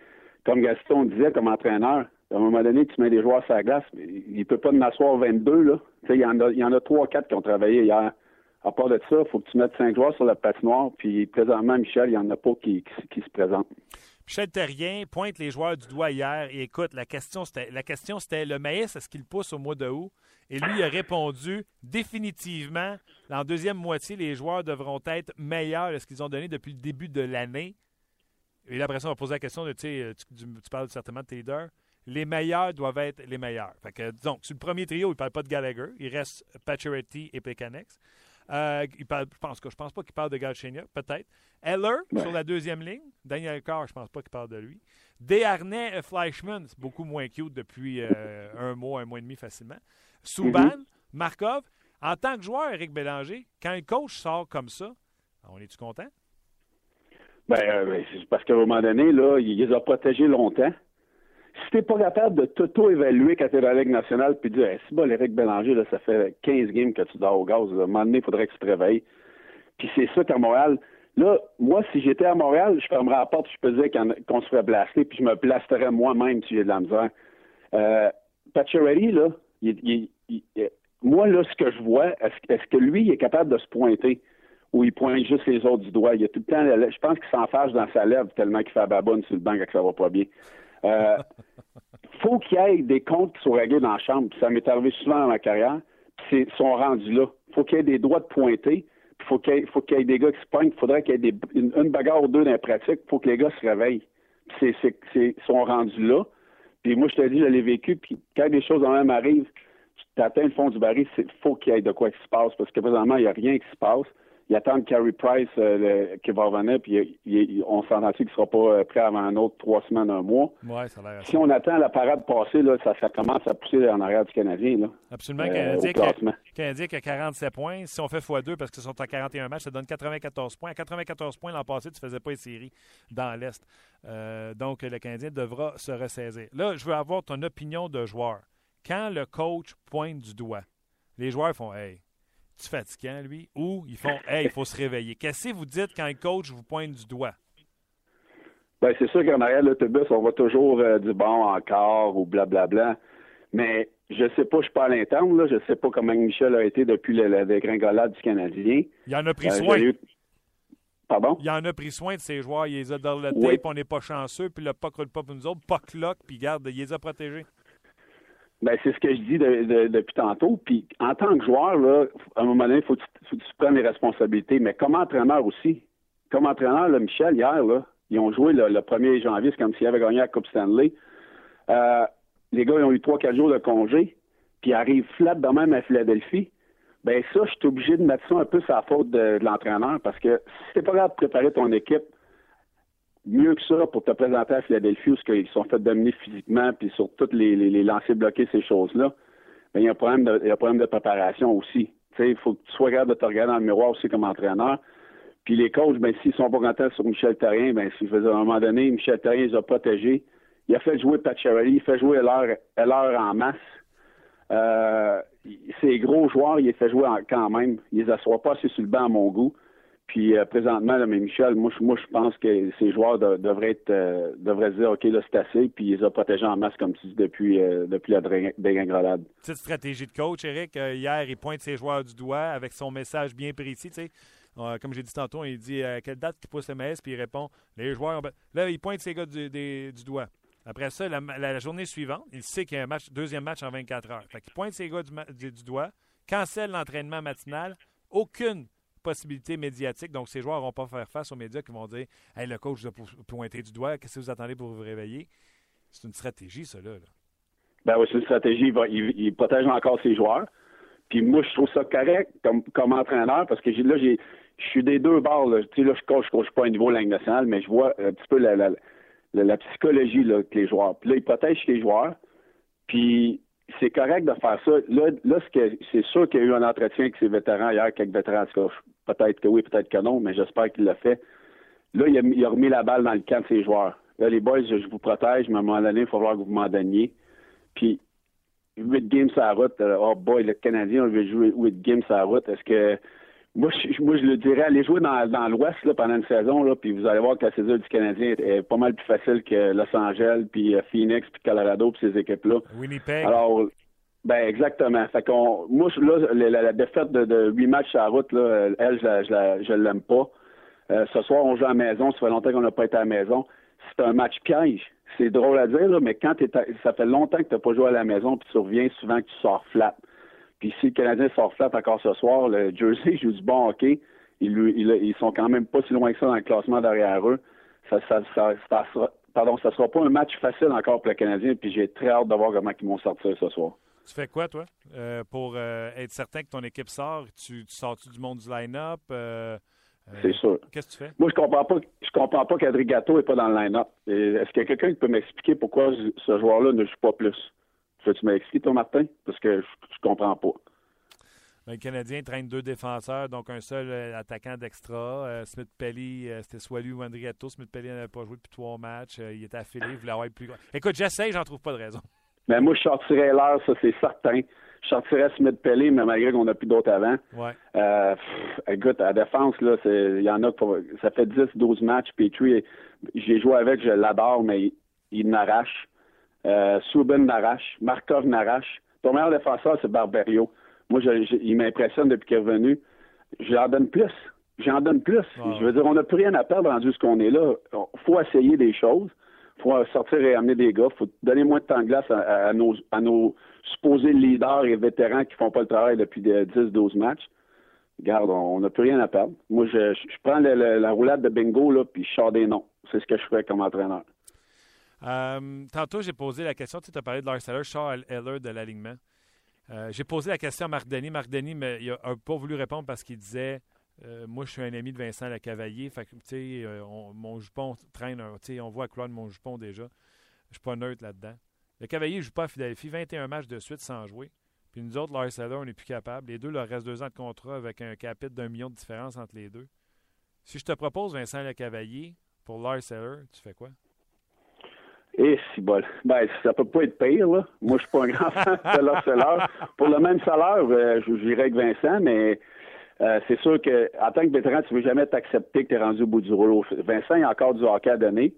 comme Gaston disait, comme entraîneur, à un moment donné, tu mets des joueurs sur la glace, mais il ne peut pas en asseoir 22, là. Il y en a, il y en a 3 4 qui ont travaillé hier. À part de ça, il faut que tu mettes 5 joueurs sur la patinoire, puis présentement, Michel, il n'y en a pas qui, qui, se présentent. Michel Terrien pointe les joueurs du doigt hier et écoute, la question c'était le maïs, est-ce qu'il pousse au mois de? Et lui il a répondu définitivement, en deuxième moitié, les joueurs devront être meilleurs de ce qu'ils ont donné depuis le début de l'année. Et là, après ça, on va poser la question de tu, tu, tu parles certainement de tes les meilleurs doivent être les meilleurs. Fait que, donc, sur le premier trio, il ne parle pas de Gallagher. Il reste Pacioretty et Pekanex. Euh, il parle, je pense que je pense pas qu'il parle de Galchenyuk, peut-être. Eller sur la deuxième ligne. Daniel Carr, je pense pas qu'il parle de lui. Desharnais et Fleischmann, c'est beaucoup moins cute depuis euh, un mois, un mois et demi facilement. Souban, mm-hmm. Markov. En tant que joueur, Eric Bélanger, quand un coach sort comme ça, on est-tu content? Ben, euh, c'est parce qu'à un moment donné, là, il les a protégés longtemps si t'es pas capable de t'auto-évaluer quand t'es dans la Ligue nationale puis dire, hey, c'est bon, Eric Bélanger, là, ça fait 15 games que tu dors au gaz, à un moment donné, il faudrait que tu te réveilles. Puis c'est ça qu'à Montréal, là, moi, si j'étais à Montréal, je fermerais la porte, je peux dire qu'on se ferait blaster, puis je me blasterais moi-même si j'ai de la misère. Euh, Pacioretty, là, il, moi, là, ce que je vois, est-ce, que lui, il est capable de se pointer ou il pointe juste les autres du doigt? Il y a tout le temps, je pense qu'il s'en fâche dans sa lèvre tellement qu'il fait la baboune sur le banc quand ça va pas bien. Euh, faut qu'il y ait des comptes qui soient réglés dans la chambre. ça m'est arrivé souvent dans ma carrière. Puis ils sont rendus là. faut qu'il y ait des droits de pointer. Puis faut qu'il faut y ait des gars qui se pointent. Il faudrait qu'il y ait une, bagarre ou deux dans la pratique. faut que les gars se réveillent. Puis ils sont rendus là. Puis moi, je te dis, je l'ai vécu. Puis quand des choses en même arrivent, tu atteins le fond du baril, il faut qu'il y ait de quoi qui se passe. Parce que présentement, il n'y a rien qui se passe il attend Carey Price euh, qui va revenir, puis on s'entend qu'il ne sera pas euh, prêt avant un autre trois semaines, un mois? Ouais, ça a si on attend la parade passée, là, ça, ça, commence à pousser en arrière du Canadien. Là, Absolument. Euh, Canadien, Canadien qui a 47 points. Si on fait x2 parce ce sont à 41 matchs, ça donne 94 points. À 94 points l'an passé, tu ne faisais pas une série dans l'Est. donc, le Canadien devra se ressaisir. Là, je veux avoir ton opinion de joueur. Quand le coach pointe du doigt, les joueurs font Hey, tu fatigant, lui, ou ils font Hey, il faut se réveiller. Qu'est-ce que vous dites quand un coach vous pointe du doigt? Ben, c'est sûr qu'en arrière de l'autobus, on va toujours euh, du bon encore ou blablabla. Mais je sais pas, je suis pas à l'interne, là. Je sais pas comment Michel a été depuis la, la dégringolade du Canadien. Il en a pris Euh, soin. eu- Pardon? Il en a pris soin de ses joueurs. Il les a dans le tape, on n'est pas chanceux, puis le puck roule pas pour nous autres. Puck lock, puis garde, il les a protégés. Ben, c'est ce que je dis de- de- depuis tantôt. Puis, en tant que joueur, là, à un moment donné, il faut, faut que tu prennes les responsabilités. Mais comme entraîneur aussi. Comme entraîneur, là, Michel, hier, là, ils ont joué le, le 1er janvier, c'est comme s'ils avaient gagné la Coupe Stanley. Euh, les gars, ils ont eu 3-4 jours de congé, puis ils arrivent flat de même à Philadelphie. Ben ça, je suis obligé de mettre ça un peu sur la faute de, de l'entraîneur parce que si t'es pas capable de préparer ton équipe mieux que ça pour te présenter à Philadelphie où ils sont fait dominer physiquement puis sur tous les, les, lancers bloqués, ces choses-là, il y a un problème de, y a un problème de préparation aussi. Il faut que tu sois capable de te regarder dans le miroir aussi comme entraîneur. Puis les coachs, ben, s'ils sont pas contents sur Michel Terrien, ben, si, je veux dire, à un moment donné, Michel Terrien les a protégés. Il a fait jouer Pat Charity, il fait jouer Heller en masse. Euh, ces gros joueurs, il les fait jouer en- quand même. Il les assoit pas assez sur le banc à mon goût. Puis euh, présentement, là, mais Michel, moi, je- moi, je pense que ces joueurs de- devraient être euh, devraient dire OK, là, c'est assez, puis il les a protégés en masse, comme tu dis, depuis, euh, depuis la dégringolade. Petite stratégie de coach, Eric. Euh, hier, il pointe ses joueurs du doigt avec son message bien précis. tu sais. Comme j'ai dit tantôt, il dit à quelle date qu'il pousse le MS, puis il répond les joueurs. ont Là, il pointe ses gars du, du doigt. Après ça, la, journée suivante, il sait qu'il y a un match, deuxième match en 24 heures. Fait qu'il pointe ses gars du, du- du doigt, cancelle l'entraînement matinal, aucune possibilité médiatique. Donc, ces joueurs n'auront pas faire face aux médias qui vont dire Hey, le coach vous a po- pointé du doigt, qu'est-ce que vous attendez pour vous réveiller? C'est une stratégie, ça, là. Ben oui, c'est une stratégie. Il, protège encore ses joueurs. Puis moi, je trouve ça correct comme, comme entraîneur parce que là, je suis des deux bords. Là. Tu sais, là, je coach, je coach pas au niveau de la Ligue nationale, mais je vois un petit peu la, la, psychologie là, que les joueurs. Puis là, il protège les joueurs. Puis c'est correct de faire ça. Là, là c'est sûr qu'il y a eu un entretien avec ses vétérans hier, quelques vétérans. En peut-être que oui, peut-être que non, mais j'espère qu'il l'a fait. Là, il a, mis- il a remis la balle dans le camp de ses joueurs. Là, les boys, je, je vous protège, mais à un moment donné, il va falloir que vous m'en donniez. Puis, 8 games sur la route, euh, oh boy, le Canadien, on veut jouer 8 games sur la route. Est-ce que. Moi je, moi, je le dirais, allez jouer dans, dans l'Ouest pendant une saison, là, puis vous allez voir que la saison du Canadien est, est pas mal plus facile que Los Angeles, puis euh, Phoenix, puis Colorado, puis ces équipes-là. Winnipeg. Alors, ben exactement. Fait qu'on, moi, là, la, la- défaite de, de 8 matchs sur la route, là, elle, je je l'aime pas. Euh, ce soir, on joue à la maison. Ça fait longtemps qu'on n'a pas été à la maison. C'est un match piège. C'est drôle à dire, là, mais quand t'es à- ça fait longtemps que tu n'as pas joué à la maison, puis tu reviens souvent que tu sors flat. Puis si le Canadien sort flat encore ce soir, le Jersey joue du bon hockey. Ils, ils, ils sont quand même pas si loin que ça dans le classement derrière eux. Ça, ça sera, pardon, ça sera pas un match facile encore pour le Canadien, puis j'ai très hâte de voir comment ils vont sortir ce soir. Tu fais quoi, toi, euh, pour euh, être certain que ton équipe sort? Tu, tu sors-tu du monde du line-up? Euh, C'est sûr. Qu'est-ce que tu fais? Moi, je comprends pas. Je comprends pas qu'Adrigato n'est pas dans le line-up. Est-ce qu'il y a quelqu'un qui peut m'expliquer pourquoi ce joueur-là ne joue pas plus? Peux-tu m'expliquer, toi, Martin? Parce que je, je comprends pas. Ben, Le Canadien traîne deux défenseurs, donc un seul euh, attaquant d'extra. Euh, Smith Pelly, euh, c'était soit lui ou Andriato. Smith Pelly n'avait pas joué depuis trois matchs. Il était affilé, il voulait avoir plus. Écoute, j'essaye, j'en trouve pas de raison. Mais moi, je sortirais l'heure, ça, c'est certain. Je sortirais Smith Pelé, mais malgré qu'on n'a plus d'autres avant. Ouais. Euh, pff, écoute, à la défense, là, il y en a pour, ça fait 10, 12 matchs. Petrie, j'ai joué avec, je l'adore, mais il, il n'arrache. Euh, Subban n'arrache. Markov n'arrache. Ton meilleur défenseur, c'est Barberio. Moi, je- je- il m'impressionne depuis qu'il est revenu. J'en donne plus. J'en donne plus. Je veux dire, on n'a plus rien à perdre rendu ce qu'on est là. Il faut essayer des choses. Faut sortir et amener des gars. Faut donner moins de temps de glace à, nos, supposés leaders et vétérans qui font pas le travail depuis des 10-12 matchs. Regarde, on n'a plus rien à perdre. Moi, je, je, je prends la roulade de bingo, là, puis je sors des noms. C'est ce que je ferais comme entraîneur. Euh, tantôt, j'ai posé la question. Tu as parlé de Lars Eller, Charles Eller de l'alignement. Euh, j'ai posé la question à Marc Denis. Marc Denis me, il a, a pas voulu répondre parce qu'il disait euh, Moi, je suis un ami de Vincent Lecavalier. Fait que, tu sais, euh, on- mon jupon traîne. Tu sais, on voit à mon jupon déjà. Je suis pas neutre là-dedans. Le Cavalier ne joue pas à Philadelphie. 21 matchs de suite sans jouer. Puis nous autres, Lars Eller, on n'est plus capable. Les deux, leur reste deux ans de contrat avec un capite d'un million de différence entre les deux. Si je te propose Vincent Lecavalier pour Lars Eller, tu fais quoi? Et si bol. Ben, ça peut pas être pire, là. Moi, je suis pas un grand [LAUGHS] fan de salaire. Pour le même salaire, euh, j'irais avec Vincent, mais euh, c'est sûr que en tant que vétéran, tu veux jamais t'accepter que tu es rendu au bout du rouleau. Vincent, il a encore du hockey à donner.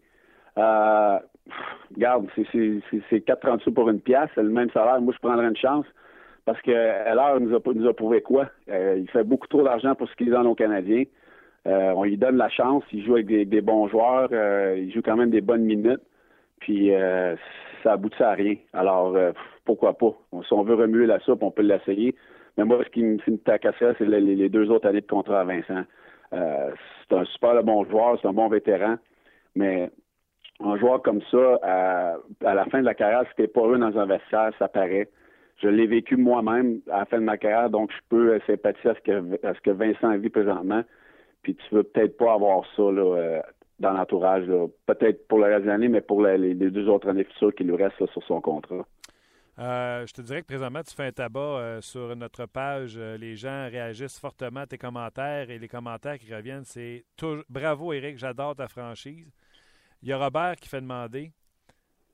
Euh, regarde, c'est 4,30 sous pour une pièce, c'est le même salaire. Moi, je prendrais une chance parce que alors nous a, prouvé quoi? Euh, il fait beaucoup trop d'argent pour ce qu'il est dans nos Canadiens. Euh, on lui donne la chance, il joue avec des, bons joueurs, il joue quand même des bonnes minutes, puis ça aboutit à rien. Alors, pourquoi pas? Si on veut remuer la soupe, on peut l'essayer. Mais moi, ce qui me, fait c'est les, deux autres années de contrat à Vincent. c'est un super bon joueur, c'est un bon vétéran, mais un joueur comme ça, à, la fin de la carrière, si t'es pas heureux dans un vestiaire, ça paraît. Je l'ai vécu moi-même à la fin de ma carrière, donc je peux sympathiser à ce que, à ce que Vincent vit présentement. Puis tu veux peut-être pas avoir ça là, euh, dans l'entourage, peut-être pour le reste de l'année, mais pour les, deux autres années futures qui lui restent sur son contrat. Euh, je te dirais que présentement, tu fais un tabac euh, sur notre page. les gens réagissent fortement à tes commentaires et les commentaires qui reviennent, c'est bravo Eric, j'adore ta franchise. Il y a Robert qui fait demander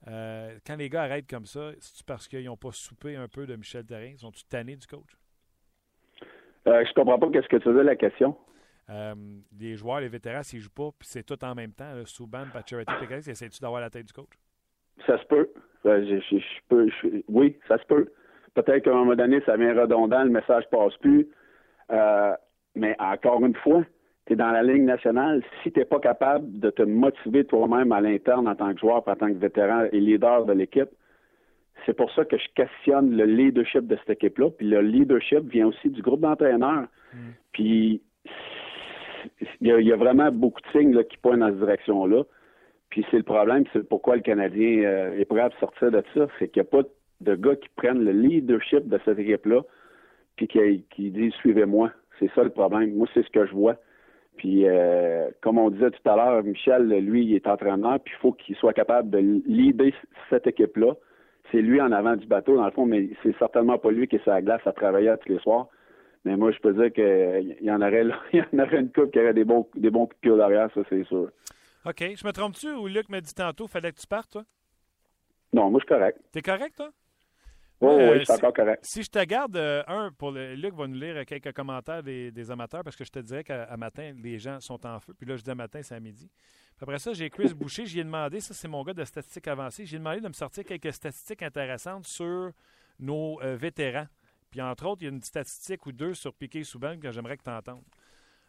euh, quand les gars arrêtent comme ça, c'est parce qu'ils n'ont pas soupé un peu de Michel Therrien? Sont-ils tannés du coach? Euh, je comprends pas qu'est-ce que tu veux la question. Euh, les joueurs, les vétérans, s'ils ne jouent pas, puis c'est tout en même temps, là, Souban, Pacioretty, Pécalix, essaies-tu d'avoir la tête du coach? Ça se peut. Euh, je, peux oui, ça se peut. Peut-être qu'à un moment donné, ça vient redondant, le message passe plus. mais encore une fois, tu es dans la ligne nationale, si tu n'es pas capable de te motiver toi-même à l'interne en tant que joueur, en tant que vétéran et leader de l'équipe, c'est pour ça que je questionne le leadership de cette équipe-là. Puis le leadership vient aussi du groupe d'entraîneurs. Mm. Puis il y, a, vraiment beaucoup de signes qui pointent dans cette direction-là. Puis c'est le problème, c'est pourquoi le Canadien euh, est prêt à sortir de ça. C'est qu'il n'y a pas de gars qui prennent le leadership de cette équipe-là puis qui, disent suivez-moi. C'est ça le problème. Moi, c'est ce que je vois. Puis, euh, comme on disait tout à l'heure, Michel, lui, il est entraîneur, puis il faut qu'il soit capable de leader cette équipe-là. C'est lui en avant du bateau, dans le fond, mais c'est certainement pas lui qui est sur la glace à travailler tous les soirs. Mais moi, je peux dire qu'il y en aurait, [LAUGHS] il y en aurait une coupe qui aurait des bons, des bons coups de derrière, ça, c'est sûr. OK. Je me trompe-tu ou Luc m'a dit tantôt, fallait que tu partes, toi? Non, moi, je suis correct. T'es correct, toi? oui, euh, c'est encore correct. Si je te garde, euh, un, pour le, Luc va nous lire quelques commentaires des, amateurs parce que je te dirais qu'à matin, les gens sont en feu. Puis là, je dis à matin, c'est à midi. après ça, j'ai Chris Boucher. J'y ai demandé, ça, c'est mon gars de statistiques avancées. J'ai demandé de me sortir quelques statistiques intéressantes sur nos euh, vétérans. Puis entre autres, il y a une statistique ou deux sur Piqué Souban que j'aimerais que tu entendes.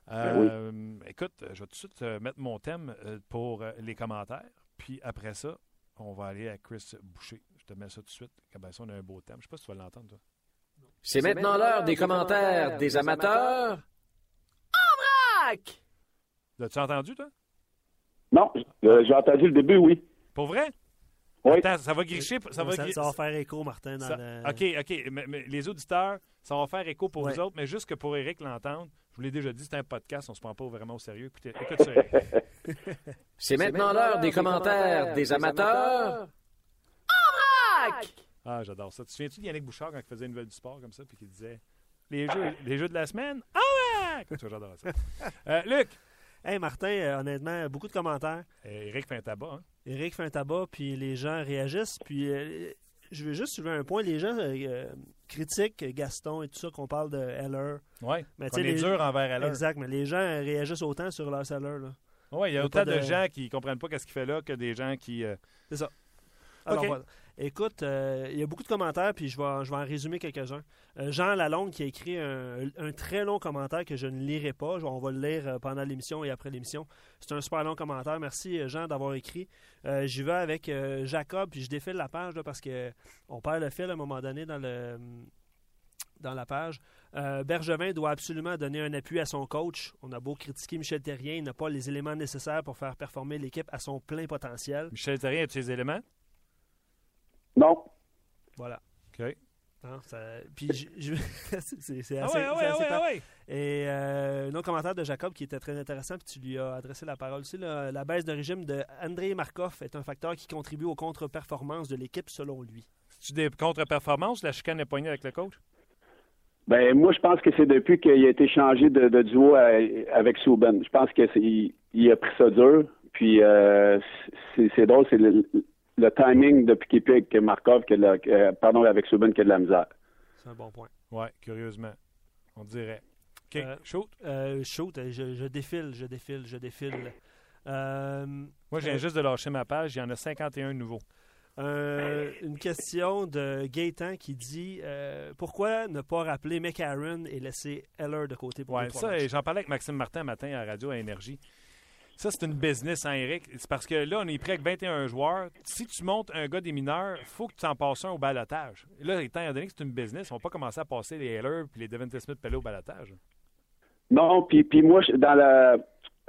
Ben écoute, je vais tout de suite mettre mon thème pour les commentaires. Puis après ça, on va aller à Chris Boucher. Je te mets ça tout de suite. Comme ça, on a un beau thème. Je sais pas si tu vas l'entendre, toi. C'est maintenant l'heure des commentaires des amateurs. En vrac! L'as-tu entendu, toi? Non, euh, j'ai entendu le début, oui. Pour vrai? Oui. Attends, ça va gricher. Ça, va, ça, va faire écho, Martin. Dans le... OK, OK. Mais, les auditeurs, ça va faire écho pour vous autres, mais juste que pour Eric l'entendre, je vous l'ai déjà dit, c'est un podcast, on ne se prend pas vraiment au sérieux. Écoutez, écoute ça. [LAUGHS] C'est maintenant l'heure des commentaires des amateurs. Ah, j'adore ça. Tu te souviens-tu d'Yannick Bouchard quand il faisait une nouvelle du sport comme ça, puis qu'il disait les jeux, les jeux de la semaine? Ah ouais! J'adore ça. [LAUGHS] Euh, Luc! Hey Martin, euh, honnêtement, beaucoup de commentaires. Eric fait un tabac. Hein? Eric fait un tabac, puis les gens réagissent. Puis euh, je veux juste soulever un point. Les gens critiquent Gaston et tout ça, qu'on parle de Heller. Oui, mais on est dur envers Heller. Exact, mais les gens réagissent autant sur leur Heller. Oui, il y a autant de... gens qui ne comprennent pas ce qu'il fait là que des gens qui... C'est ça. Alors, voilà. Écoute, euh, il y a beaucoup de commentaires, puis je vais, je vais en résumer quelques-uns. Euh, Jean Lalonde qui a écrit un, très long commentaire que je ne lirai pas. On va le lire euh, pendant l'émission et après l'émission. C'est un super long commentaire. Merci, Jean, d'avoir écrit. J'y vais avec Jacob, puis je défile la page parce qu'on perd le fil à un moment donné dans le dans la page. Bergevin doit absolument donner un appui à son coach. On a beau critiquer Michel Terrien, il n'a pas les éléments nécessaires pour faire performer l'équipe à son plein potentiel. Michel Terrien a ses éléments? Non. Voilà. OK. puis c'est assez, ah ouais, ah ouais, Et euh, un autre commentaire de Jacob qui était très intéressant, puis tu lui as adressé la parole aussi. la baisse de régime de André Markov est un facteur qui contribue aux contre-performances de l'équipe selon lui. C'est-tu des contre-performances, la chicane est poignée avec le coach? Ben moi je pense que c'est depuis qu'il a été changé de, duo avec Souben. Je pense qu'il il a pris ça dur. Puis euh, c'est drôle, c'est le timing de piqué avec Markov, que euh, pardon, avec Subban, qui a de la misère. C'est un bon point. Oui, curieusement. On dirait. OK, euh, shoot. Euh, shoot, je, défile, je défile, je défile. Moi, je viens juste de lâcher ma page. Il y en a 51 nouveaux. une question de Gaëtan qui dit pourquoi ne pas rappeler McAaron et laisser Heller de côté pour ouais, ça, j'en parlais avec Maxime Martin matin à Radio à Énergie. Ça, c'est une business, hein, Eric. C'est parce que là, on est prêt avec 21 joueurs. Si tu montes un gars des mineurs, faut que tu en passes un au balotage. Là, étant donné que c'est une business, on va pas commencer à passer les Heller et les Devante Smith Pellet au balotage. Non, puis, puis moi, dans la,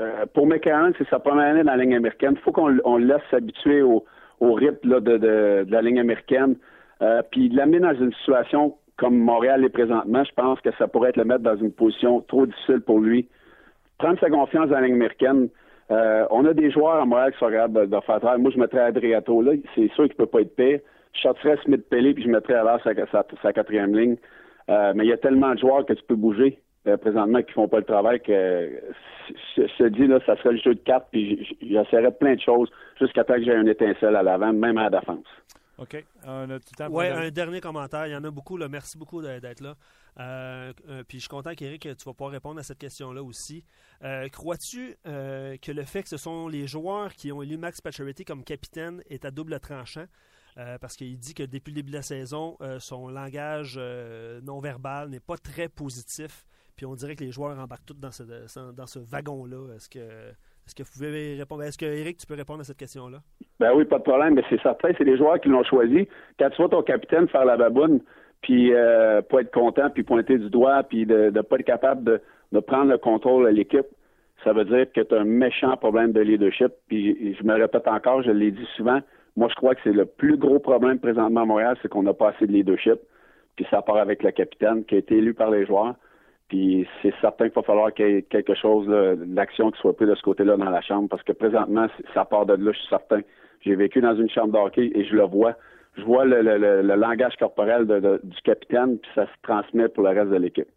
euh, pour McCarron, c'est sa première année dans la ligne américaine. Il faut qu'on le laisse s'habituer au, au rythme là, de, de, la ligne américaine. Euh, puis l'amener dans une situation comme Montréal est présentement, je pense que ça pourrait être le mettre dans une position trop difficile pour lui. Prendre sa confiance dans la ligne américaine, euh, on a des joueurs à Montréal qui sont capables de, faire travail. Moi, je mettrais Adriato là. C'est sûr qu'il ne peut pas être pire. Je sortirais Smith Pelé puis je mettrais à sa, sa, quatrième ligne. Euh, mais il y a tellement de joueurs que tu peux bouger euh, présentement qui font pas le travail que je te dis là, ça serait le jeu de quatre puis j'essaierais plein de choses jusqu'à temps que j'ai une étincelle à l'avant, même à la défense. OK. On a tout le temps Oui, un dernier commentaire. Il y en a beaucoup. Là. Merci beaucoup d'être là. Euh, euh, puis je suis content qu'Éric, tu vas pouvoir répondre à cette question-là aussi. Euh, crois-tu que le fait que ce sont les joueurs qui ont élu Max Pacioretty comme capitaine est à double tranchant? parce qu'il dit que depuis le début de la saison, son langage non verbal n'est pas très positif. Puis on dirait que les joueurs embarquent tous dans ce, dans ce wagon-là. Est-ce que, est-ce que vous pouvez répondre? Est-ce que Eric, tu peux répondre à cette question-là? Ben oui, pas de problème, mais c'est certain, c'est les joueurs qui l'ont choisi. Quand tu vois ton capitaine faire la baboune, puis euh, pas être content, puis pointer du doigt, puis de ne pas être capable de, de, prendre le contrôle de l'équipe, ça veut dire que tu as un méchant problème de leadership. Puis je me répète encore, je l'ai dit souvent, moi je crois que c'est le plus gros problème présentement à Montréal, c'est qu'on n'a pas assez de leadership. Puis ça part avec le capitaine qui a été élu par les joueurs. Puis c'est certain qu'il va falloir qu'il y ait quelque chose d'action qui soit prise de ce côté-là dans la chambre, parce que présentement, ça part de là, je suis certain. J'ai vécu dans une chambre d'hockey et je le vois. Je vois le, langage corporel du capitaine, puis ça se transmet pour le reste de l'équipe.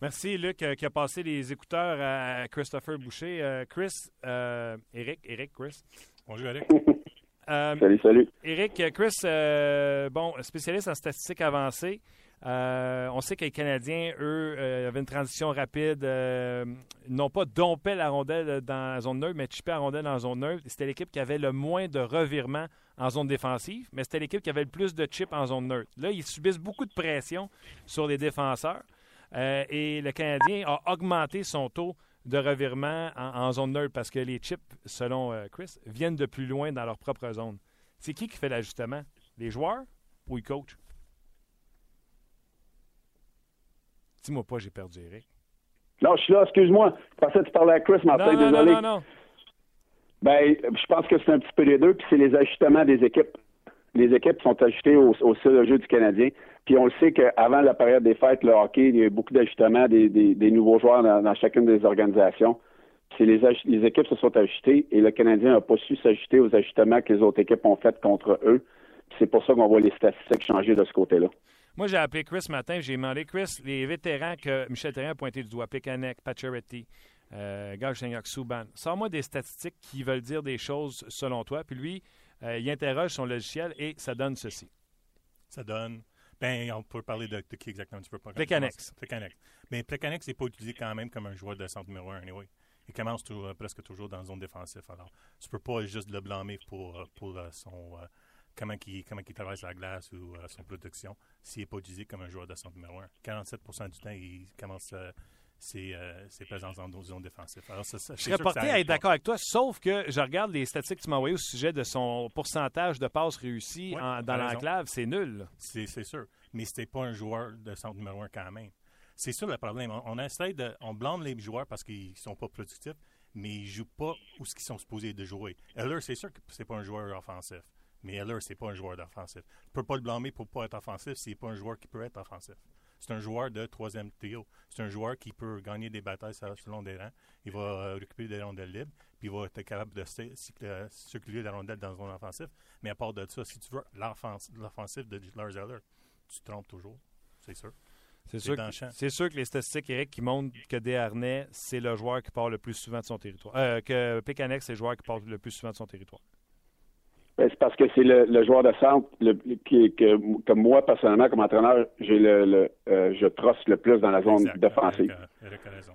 Merci, Luc, euh, qui a passé les écouteurs à Christopher Boucher. Euh, Chris, euh, Eric, Eric, Chris. Bonjour, Eric. [LAUGHS] salut, salut. Eric, Chris, bon, spécialiste en statistiques avancées. Euh, on sait que les Canadiens, eux, euh, avaient une transition rapide. Euh, n'ont pas dompé la rondelle dans la zone neutre, mais chippé la rondelle dans la zone neutre. C'était l'équipe qui avait le moins de revirements en zone défensive, mais c'était l'équipe qui avait le plus de chips en zone neutre. Là, ils subissent beaucoup de pression sur les défenseurs. et le Canadien a augmenté son taux de revirement en, zone neutre parce que les chips, selon Chris, viennent de plus loin dans leur propre zone. C'est qui qui fait l'ajustement? Les joueurs ou les coachs? Dis-moi pas, j'ai perdu Eric. Non, je suis là, excuse-moi. Je pensais que tu parlais à Chris, Martin, non, désolé. Non, non, non. Ben, je pense que c'est un petit peu les deux, puis c'est les ajustements des équipes. Les équipes sont ajustées au, au jeu du Canadien. Puis on le sait qu'avant la période des fêtes, le hockey, il y a eu beaucoup d'ajustements des, nouveaux joueurs dans, chacune des organisations. Puis les, les équipes se sont ajustées et le Canadien n'a pas su s'ajuster aux ajustements que les autres équipes ont fait contre eux. C'est pour ça qu'on voit les statistiques changer de ce côté-là. Moi, j'ai appelé Chris ce matin, j'ai demandé, Chris, les vétérans que Michel Terrien a pointé du doigt, Pekanek, Pacioretty, euh, Galchenyuk, Souban, sors-moi des statistiques qui veulent dire des choses selon toi. Puis lui, euh, il interroge son logiciel et ça donne ceci. Ça donne. Ben, on peut parler de, qui exactement tu peux pas. Plekanex. Plekanex. Mais Plekanex n'est pas utilisé quand même comme un joueur de centre numéro un, anyway. Il commence euh, presque toujours dans la zone défensive. Alors, tu peux pas juste le blâmer pour, pour son comment il, comment il traverse la glace ou euh, son production s'il n'est pas utilisé comme un joueur de centre numéro 1. 47% du temps, il commence euh, ses, euh, ses, présences en zone défensive. Alors, je serais porté à être d'accord avec toi, sauf que je regarde les statistiques que tu m'as envoyées au sujet de son pourcentage de passes réussies dans l'enclave. C'est nul. C'est sûr. Mais ce pas un joueur de centre numéro 1 quand même. C'est ça le problème. On, on essaie de. On blâme les joueurs parce qu'ils sont pas productifs, mais ils jouent pas où ce qu'ils sont supposés de jouer. Heller, c'est sûr que c'est pas un joueur offensif. Mais Heller, c'est pas un joueur d'offensif. Tu peux pas le blâmer pour pas être offensif s'il n'est pas un joueur qui peut être offensif. C'est un joueur de troisième trio. C'est un joueur qui peut gagner des batailles selon des rangs. Il va euh, récupérer des rondelles libres, puis il va être capable de euh, circuler des rondelles dans zone offensif. Mais à part de ça, si tu veux l'offensif de Lars Heller, tu te trompes toujours. C'est sûr. C'est sûr, que, sûr que les statistiques, Eric, qui montrent que Desharnais, c'est le joueur qui part le plus souvent de son territoire. Euh, que Pécanex, c'est le joueur qui part le plus souvent de son territoire. Ben, c'est parce que c'est le, joueur de centre qui, que, comme moi, personnellement, comme entraîneur, j'ai le, euh, je trosse le plus dans la zone défensive. Eric a raison.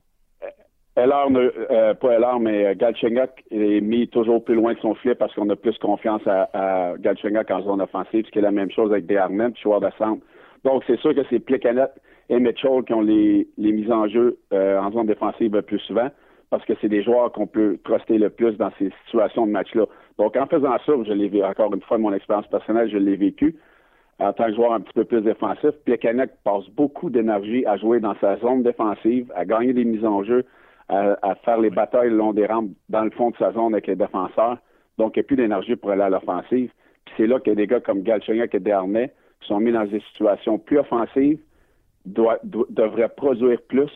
Euh, euh, pas Eller, mais euh, Galchenyuk est mis toujours plus loin de son filet parce qu'on a plus confiance à, à Galchenyuk en zone offensive, ce qui est la même chose avec Desharnais, joueur de centre. Donc, c'est sûr que c'est Plekanec et Mitchell qui ont les, les mises en jeu euh, en zone défensive le plus souvent parce que c'est des joueurs qu'on peut truster le plus dans ces situations de match-là. Donc, en faisant ça, je l'ai vu encore une fois de mon expérience personnelle, je l'ai vécu en tant que joueur un petit peu plus défensif. Plekanec passe beaucoup d'énergie à jouer dans sa zone défensive, à gagner des mises en jeu, à, à faire les batailles le long des rampes dans le fond de sa zone avec les défenseurs. Donc, il n'y a plus d'énergie pour aller à l'offensive. Puis c'est là que des gars comme Galchenyuk et Desharnais qui sont mis dans des situations plus offensives, doit- devraient produire plus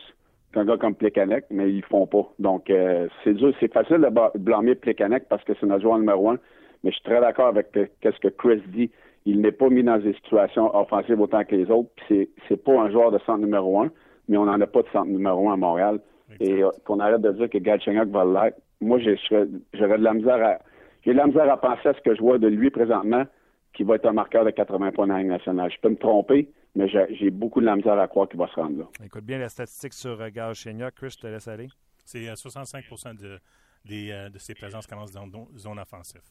qu'un gars comme Plekanec, mais ils font pas. Donc, euh, c'est dur, c'est facile de blâmer Plekanec parce que c'est notre joueur numéro un, mais je suis très d'accord avec euh, ce que Chris dit. Il n'est pas mis dans des situations offensives autant que les autres. Puis c'est, c'est pas un joueur de centre numéro un, mais on n'en a pas de centre numéro un à Montréal. Et euh, qu'on arrête de dire que Galchenyuk va l'être. Moi, j'aurais de la misère à, j'ai de la misère à penser à ce que je vois de lui présentement, qui va être un marqueur de 80 points dans la Ligue nationale. Je peux me tromper, mais j'ai, beaucoup de la misère à croire qu'il va se rendre là. Écoute bien la statistique sur euh, Galchenyuk. Chris, je te laisse aller. C'est euh, 65 de, des, euh, de ses présences commencent dans zone offensive.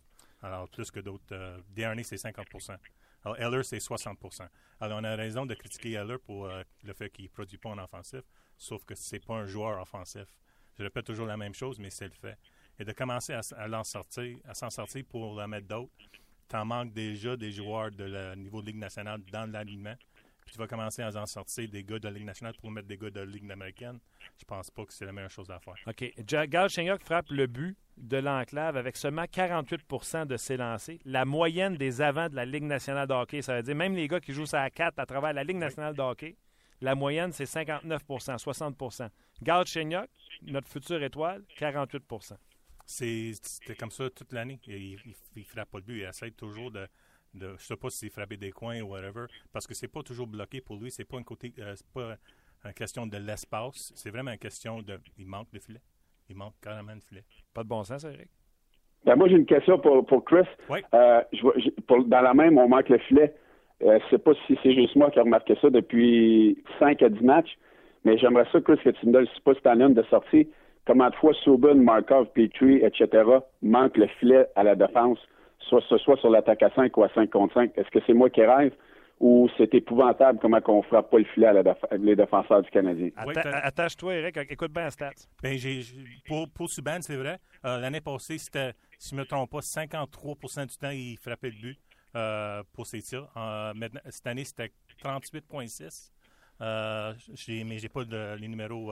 Alors, plus que d'autres. Euh, Dernier, c'est 50% Alors, Eller, c'est 60% Alors, on a raison de critiquer Eller pour euh, le fait qu'il ne produit pas en offensif, sauf que c'est pas un joueur offensif. Je répète toujours la même chose, mais c'est le fait. Et de commencer à, s- à l'en sortir, à s'en sortir pour en mettre d'autres, t'en manques déjà des joueurs de la niveau de Ligue nationale dans l'alignement. Puis tu vas commencer à en sortir des gars de la Ligue nationale pour mettre des gars de la Ligue américaine. Je pense pas que c'est la meilleure chose à faire. OK. Ja- Galchenyuk frappe le but de l'enclave avec seulement 48% de ses lancers. La moyenne des avants de la Ligue nationale de hockey, ça veut dire même les gars qui jouent ça à 4 à travers la Ligue nationale de hockey, la moyenne, c'est 59% 60% Galchenyuk, notre future étoile, 48 C'est- C'était comme ça toute l'année. Il ne frappe pas le but. Il essaie toujours de. De je sais pas s'il frappait des coins ou whatever, parce que c'est pas toujours bloqué pour lui. C'est pas une côté, euh, c'est pas une question de l'espace. C'est vraiment une question de. Il manque de filet. Il manque carrément de filet. Pas de bon sens, Eric? Ben, moi, j'ai une question pour, pour Chris. Oui. Euh, je vois- je- pour- dans la même, on manque le filet. Euh, je sais pas si c'est juste moi qui ai remarqué ça depuis 5 à 10 matchs, mais j'aimerais ça, Chris, que tu me donnes, je sais pas si t'en as une de sortie, comment de fois Subban, Markov, Petrie, etc. manquent le filet à la défense, soit ce soit sur l'attaque à 5 ou à 5 contre 5. Est-ce que c'est moi qui rêve ou c'est épouvantable comment qu'on frappe pas le filet à la déf- les défenseurs du Canadien? Oui, Atta- Attache-toi, Eric. Écoute bien la stat. Ben, j'ai, j'ai- pour, pour Subban, c'est vrai. Euh, l'année passée, c'était, si je ne me trompe pas, 53 du temps, il frappait le but euh, pour ses tirs. Euh, maintenant, cette année, c'était 38,6. Euh, j'ai, mais j'ai pas de, les numéros.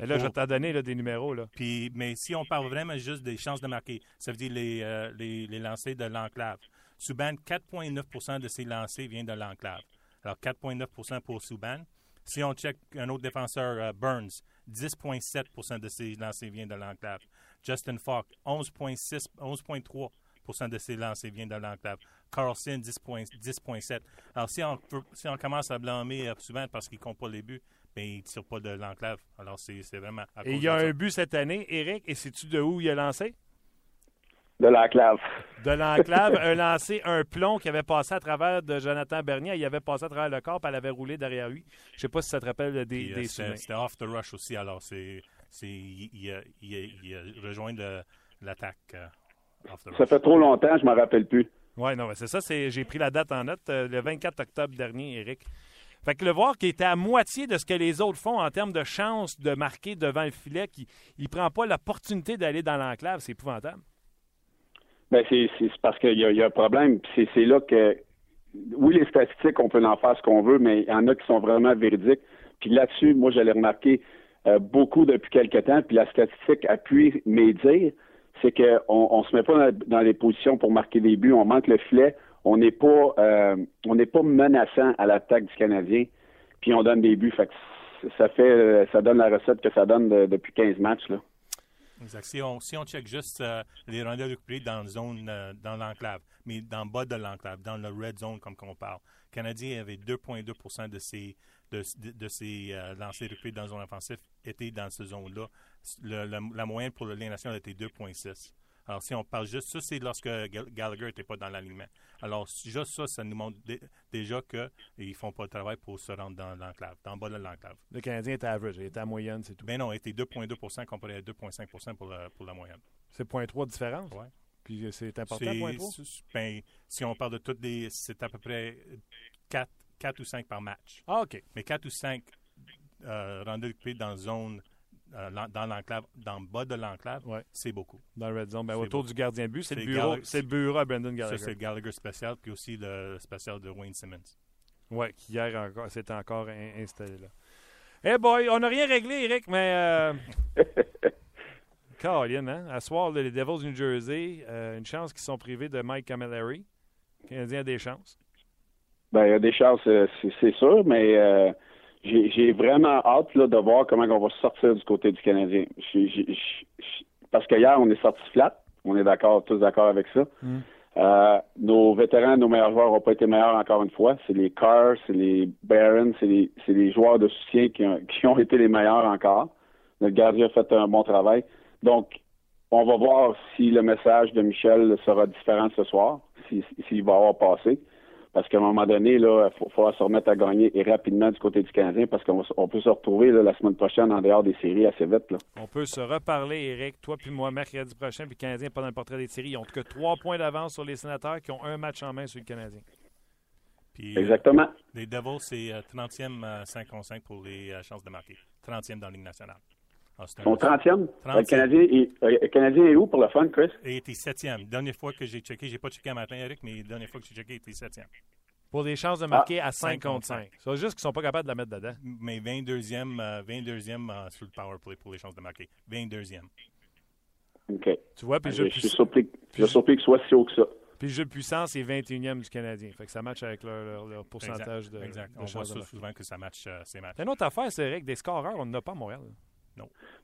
Mais là, je vais pour- t'en donner là, des numéros. Là. puis, mais si on parle vraiment juste des chances de marquer, ça veut dire les, euh, les, les lancers de l'enclave. Subban, 4,9% de ses lancers viennent de l'enclave. Alors, 4,9% pour Subban. Si on check un autre défenseur, euh, Burns, 10,7% de ses lancers viennent de l'enclave. Justin Falk, 11,6 11,3% de ses lancers viennent de l'enclave. Carlson, 10,7 10,7 Alors, si on, si on commence à blâmer euh, Subban parce qu'il ne compte pas les buts, ben, il ne tire pas de l'enclave. Alors, c'est c'est vraiment à Et il y a un but cette année, Eric, et sais-tu de où il a lancé? De la clave. De l'enclave, un lancé, un plomb qui avait passé à travers de Jonathan Bernier. Il avait passé à travers le corps, puis elle avait roulé derrière lui. Je sais pas si ça te rappelle des, Puis, euh, des c'était- souvenirs. C'était off the rush aussi, alors c'est, c'est, il, il a, il a- il a rejoint le- l'attaque euh, off the rush. Ça fait trop longtemps, je m'en rappelle plus. Oui, non, mais c'est ça. c'est J'ai pris la date en note, euh, le 24 octobre dernier, Eric. Fait que le voir qui était à moitié de ce que les autres font en termes de chance de marquer devant le filet, qui ne prend pas l'opportunité d'aller dans l'enclave, c'est épouvantable. Ben c'est c'est parce qu'il y, a- un problème. C'est c'est là que oui, les statistiques, on peut en faire ce qu'on veut, mais il y en a qui sont vraiment véridiques. Puis là-dessus, moi, je l'ai remarqué euh, beaucoup depuis quelques temps. Puis la statistique appuie mes dires, c'est qu'on on se met pas dans, dans les positions pour marquer des buts. On manque le filet. On n'est pas euh, on n'est pas menaçant à l'attaque du Canadien. Puis on donne des buts. Ça fait ça donne la recette que ça donne de- depuis 15 matchs là. Exact. Si on, si on check juste euh, les rondelles récupérées dans zone, euh, dans l'enclave, mais dans le bas de l'enclave, dans le red zone comme qu'on parle, le Canadien avait 2,2 de ses, de, de, de ses euh, lancers récupérés dans la zone offensive étaient dans cette zone-là. La, moyenne pour le Ligue nationale était 2,6. Alors, si on parle juste, ça, c'est lorsque Gallagher n'était pas dans l'alignement. Alors, juste ça, ça nous montre déjà qu'ils ne font pas le travail pour se rendre dans l'enclave, dans le bas de l'enclave. Le Canadien est average, il est à moyenne, c'est tout. Ben non, il était 2,2% comparé à 2,5 pour, la, pour la moyenne. C'est 0,3 de différence? Oui. Puis euh, c'est important, 0,3? Ben, si on parle de toutes les. C'est à peu près 4, 4 ou 5 par match. Ah, OK. Mais 4 ou 5 euh, rendus dans zone euh, dans l'enclave, dans le bas de l'enclave, c'est beaucoup. Dans le red zone. Ben, autour du gardien but, c'est le, bureau, le bureau à Brendan Gallagher. Ça, c'est le Gallagher spécial, puis aussi le spécial de Wayne Simmons. Oui, qui hier encore, s'était encore installé là. Eh hey boy, on n'a rien réglé, Eric, mais. Euh... [LAUGHS] Caroline, hein? À soir, les Devils du New Jersey, euh, une chance qu'ils sont privés de Mike Camilleri. Le Canadien a des chances. Ben, il y a des chances, euh, c'est sûr, mais j'ai vraiment hâte là, de voir comment on va sortir du côté du Canadien. parce qu'hier, on est sorti flat. On est d'accord, tous d'accord avec ça. Mm. Euh, nos vétérans, nos meilleurs joueurs n'ont pas été meilleurs encore une fois. C'est les Cars, c'est les Barons, c'est les, les, joueurs de soutien qui ont, qui ont, été les meilleurs encore. Notre gardien a fait un bon travail. Donc, on va voir si le message de Michel sera différent ce soir, s'il si, va avoir passé. Parce qu'à un moment donné, là, il faut, se remettre à gagner et rapidement du côté du Canadien parce qu'on peut se retrouver la semaine prochaine en dehors des séries assez vite. Là. On peut se reparler, Eric, toi puis moi, mercredi prochain, puis le Canadien pendant le portrait des séries. Ils ont que trois points d'avance sur les sénateurs qui ont un match en main sur le Canadien. Exactement. Les Devils, c'est 30e 5 contre 5 pour les euh, chances de marquer. 30e dans la Ligue nationale. Ah, Son 30e? Le, Canadien est, euh, le Canadien est où pour le fun, Chris? Il était 7e. Dernière fois que j'ai checké, j'ai pas checké un matin, Eric, mais la dernière fois que j'ai checké, il était 7e. Pour des chances de marquer ah, à 5 contre 5. C'est juste qu'ils sont pas capables de la mettre dedans. Mais 22e, 22e euh, sur le power play pour les chances de marquer. 22e. OK. Tu vois, puis je, je, suis surpris, je suis surpris que ce soit si haut que ça. Puis le jeu de puissance est 21e du Canadien. Fait que ça matche avec leur, leur, pourcentage de. Exact. on voit souvent que ça match euh, ces matchs. Une autre affaire, c'est vrai que des scoreurs, on n'en a pas à Montréal.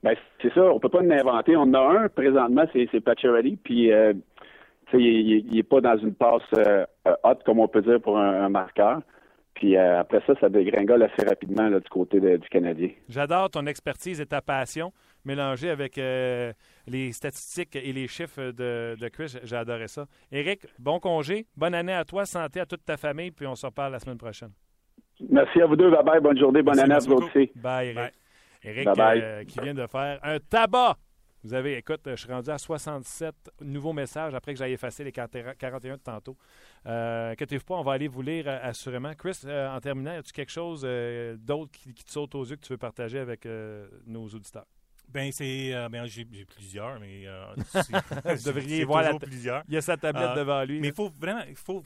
Ben, c'est ça, on peut pas l'inventer. On en a un présentement, c'est Pacioretty, puis euh, il n'est pas dans une passe euh, haute, comme on peut dire, pour un, marqueur. Puis euh, après ça, ça dégringole assez rapidement du côté du Canadien. J'adore ton expertise et ta passion mélangée avec les statistiques et les chiffres de, de Chris. J'ai adoré ça. Eric, bon congé, bonne année à toi, santé à toute ta famille, puis on se reparle la semaine prochaine. Merci à vous deux. Bye bye. Bonne journée. Bonne année à vous aussi. Bye, Eric. Eric, euh, qui vient de faire un tabac. Vous avez, écoute, je suis rendu à 67 nouveaux messages après que j'aille effacer les 41 de tantôt. Euh, inquiétez-vous pas, on va aller vous lire euh, assurément. Chris, euh, en terminant, as-tu quelque chose d'autre qui, te saute aux yeux que tu veux partager avec nos auditeurs? Ben c'est ben, j'ai plusieurs mais [LAUGHS] vous devriez voir la plusieurs. Il y a sa tablette devant lui. Mais il faut vraiment il faut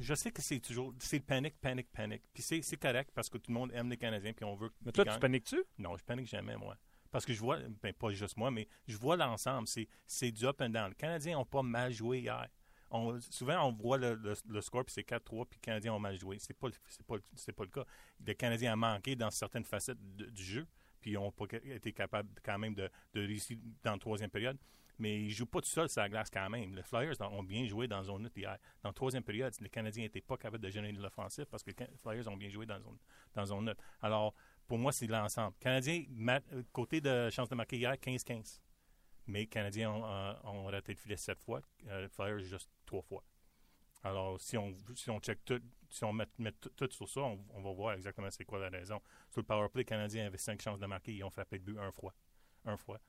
je sais que c'est toujours. C'est panique, panique, panique. Puis c'est correct parce que tout le monde aime les Canadiens puis on veut. Mais toi, tu paniques-tu? Non, je panique jamais, moi. Parce que je vois, ben pas juste moi, mais je vois l'ensemble. C'est du up and down. Les Canadiens n'ont pas mal joué hier. On, souvent, on voit le, le, score, puis c'est 4-3, puis les Canadiens ont mal joué. C'est pas, pas, pas le cas. Les Canadiens ont manqué dans certaines facettes du jeu, puis ils n'ont pas été capables quand même de, de réussir dans la troisième période mais ils jouent pas tout seul sur la glace quand même. Les Flyers ont bien joué dans zone neutre hier. Dans la troisième période, les Canadiens n'étaient pas capables de générer de l'offensive parce que les Flyers ont bien joué dans zone, dans zone neutre. Alors, pour moi, c'est l'ensemble. Canadiens, côté de chance de marquer hier, 15-15. Mais les Canadiens ont, euh, ont, raté le filet sept fois, euh, les Flyers juste trois fois. Alors, si on, si on check tout, si on met, tout, sur ça, on, va voir exactement c'est quoi la raison. Sur le powerplay, les Canadiens avaient cinq chances de marquer, ils ont frappé le but un fois. Un fois.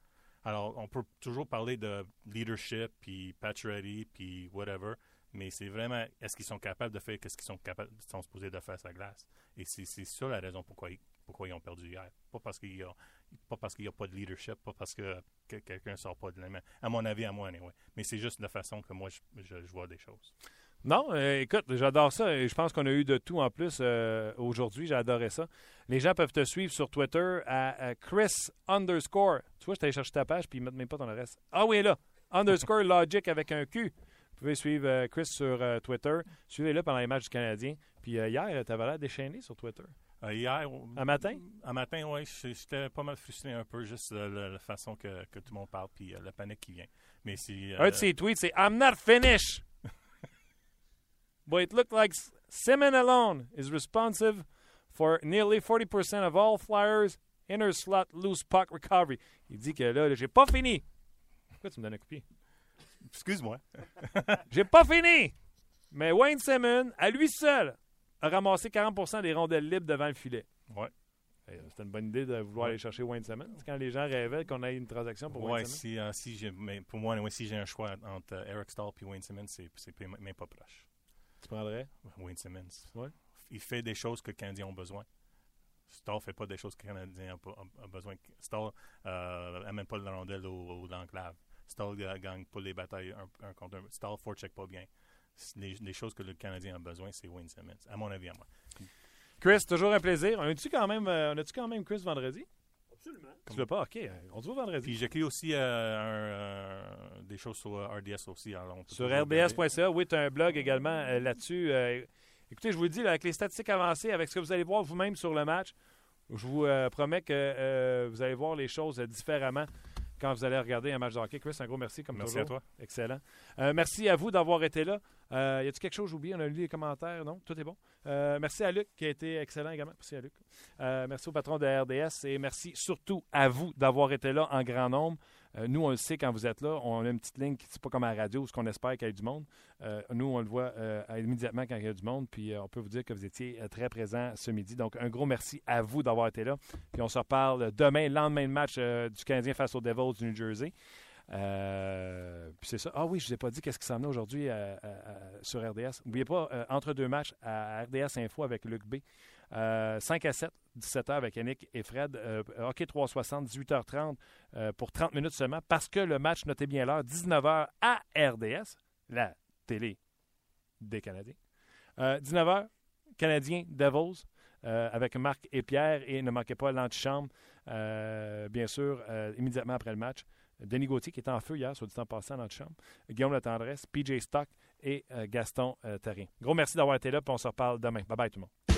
Alors, on peut toujours parler de leadership, puis patch ready, puis whatever, mais c'est vraiment, est-ce qu'ils sont capables de faire ce qu'ils sont capables, sont supposés de faire sa glace? Et c'est ça la raison pourquoi ils, pourquoi ont perdu hier. Pas parce qu'il n'y a, pas de leadership, pas parce que, quelqu'un ne sort pas de la main. À mon avis, à moi, anyway. Mais c'est juste la façon que moi, je vois des choses. Non, euh, écoute, j'adore ça et je pense qu'on a eu de tout en plus euh, aujourd'hui. J'ai adoré ça. Les gens peuvent te suivre sur Twitter à, Chris underscore. Tu vois, je t'allais chercher ta page puis ils mettent même pas dans le reste. Ah oui, là. Underscore Logic avec un Q. Vous pouvez suivre euh, Chris sur Twitter. Suivez-le pendant les matchs du Canadien. Puis hier, tu avais l'air déchaîné sur Twitter. hier. Un matin? Un matin, oui. J'étais pas mal frustré un peu, juste la, façon que, tout le monde parle, puis la panique qui vient. Mais si. un de ses tweets, c'est I'm not finished! But it looked like Simon alone is responsive for nearly 40% of all Flyers inner slot loose puck recovery. Il dit que là, j'ai pas fini. Pourquoi tu me donnes un coup de pied? Excuse-moi. [LAUGHS] J'ai pas fini! Mais Wayne Simmons, à lui seul, a ramassé 40% des rondelles libres devant le filet. Ouais. C'était une bonne idée de vouloir aller chercher Wayne Simmons quand les gens rêvaient qu'on ait une transaction pour Ouais, Wayne Simmons. si, euh, si mais pour moi, si j'ai un choix entre euh, Eric Stahl et Wayne Simmons, c'est même pas proche. Tu prendrais? Wayne Simmons. Ouais. Il fait des choses que les Canadiens ont besoin. Stahl ne fait pas des choses que les Canadiens ont, besoin. Stahl euh, amène pas le rondelle au, au l'enclave. Euh, gagne pas les batailles un, un contre un. Stahl forecheck pas bien. Les, les choses que le Canadien a besoin, c'est Wayne Simmons, à mon avis, à moi. Chris, toujours un plaisir. On a-tu quand même, euh, on a-tu quand même Chris vendredi? Absolument. Tu veux pas? OK. On se voit vendredi. Puis j'écris aussi euh, un, euh, des choses sur euh, RDS aussi. alors on peut Sur rbs.ca, oui, tu as un blog également euh, là-dessus. Euh, écoutez, je vous le dis, là, avec les statistiques avancées, avec ce que vous allez voir vous-même sur le match, je vous euh, promets que euh, vous allez voir les choses euh, différemment quand vous allez regarder un match de hockey. Chris, un gros merci comme Merci toujours. à toi. Excellent. Euh, merci à vous d'avoir été là. Euh, y a-t-il quelque chose oublié? On a lu les commentaires. Non? Tout est bon. Euh, merci à Luc qui a été excellent également. Merci à Luc. Merci au patron de RDS et merci surtout à vous d'avoir été là en grand nombre. Euh, nous, on le sait quand vous êtes là. On a une petite ligne qui c'est pas comme à la radio ce qu'on espère qu'il y ait du monde. Euh, nous, on le voit euh, immédiatement quand il y a du monde. Puis on peut vous dire que vous étiez très présent ce midi. Donc, un gros merci à vous d'avoir été là. Puis on se reparle demain, lendemain de match du Canadien face aux Devils du New Jersey. Puis c'est ça. Ah oui, je vous ai pas dit qu'est-ce qui s'en est aujourd'hui sur RDS. N'oubliez pas, entre deux matchs à RDS Info avec Luc B. Euh, 5 à 7, 17h avec Yannick et Fred. Euh, hockey 360, 18h30 euh, pour 30 minutes seulement parce que le match, notez bien l'heure, 19h à RDS, la télé des Canadiens. Euh, 19h, Canadiens Devils euh, avec Marc et Pierre et ne manquez pas l'antichambre, euh, bien sûr, euh, immédiatement après le match. Denis Gauthier qui était en feu hier, soit du temps passé en l'antichambre. Guillaume Latendresse, PJ Stock et euh, Gaston euh. Gros merci d'avoir été là, puis on se reparle demain. Bye bye tout le monde.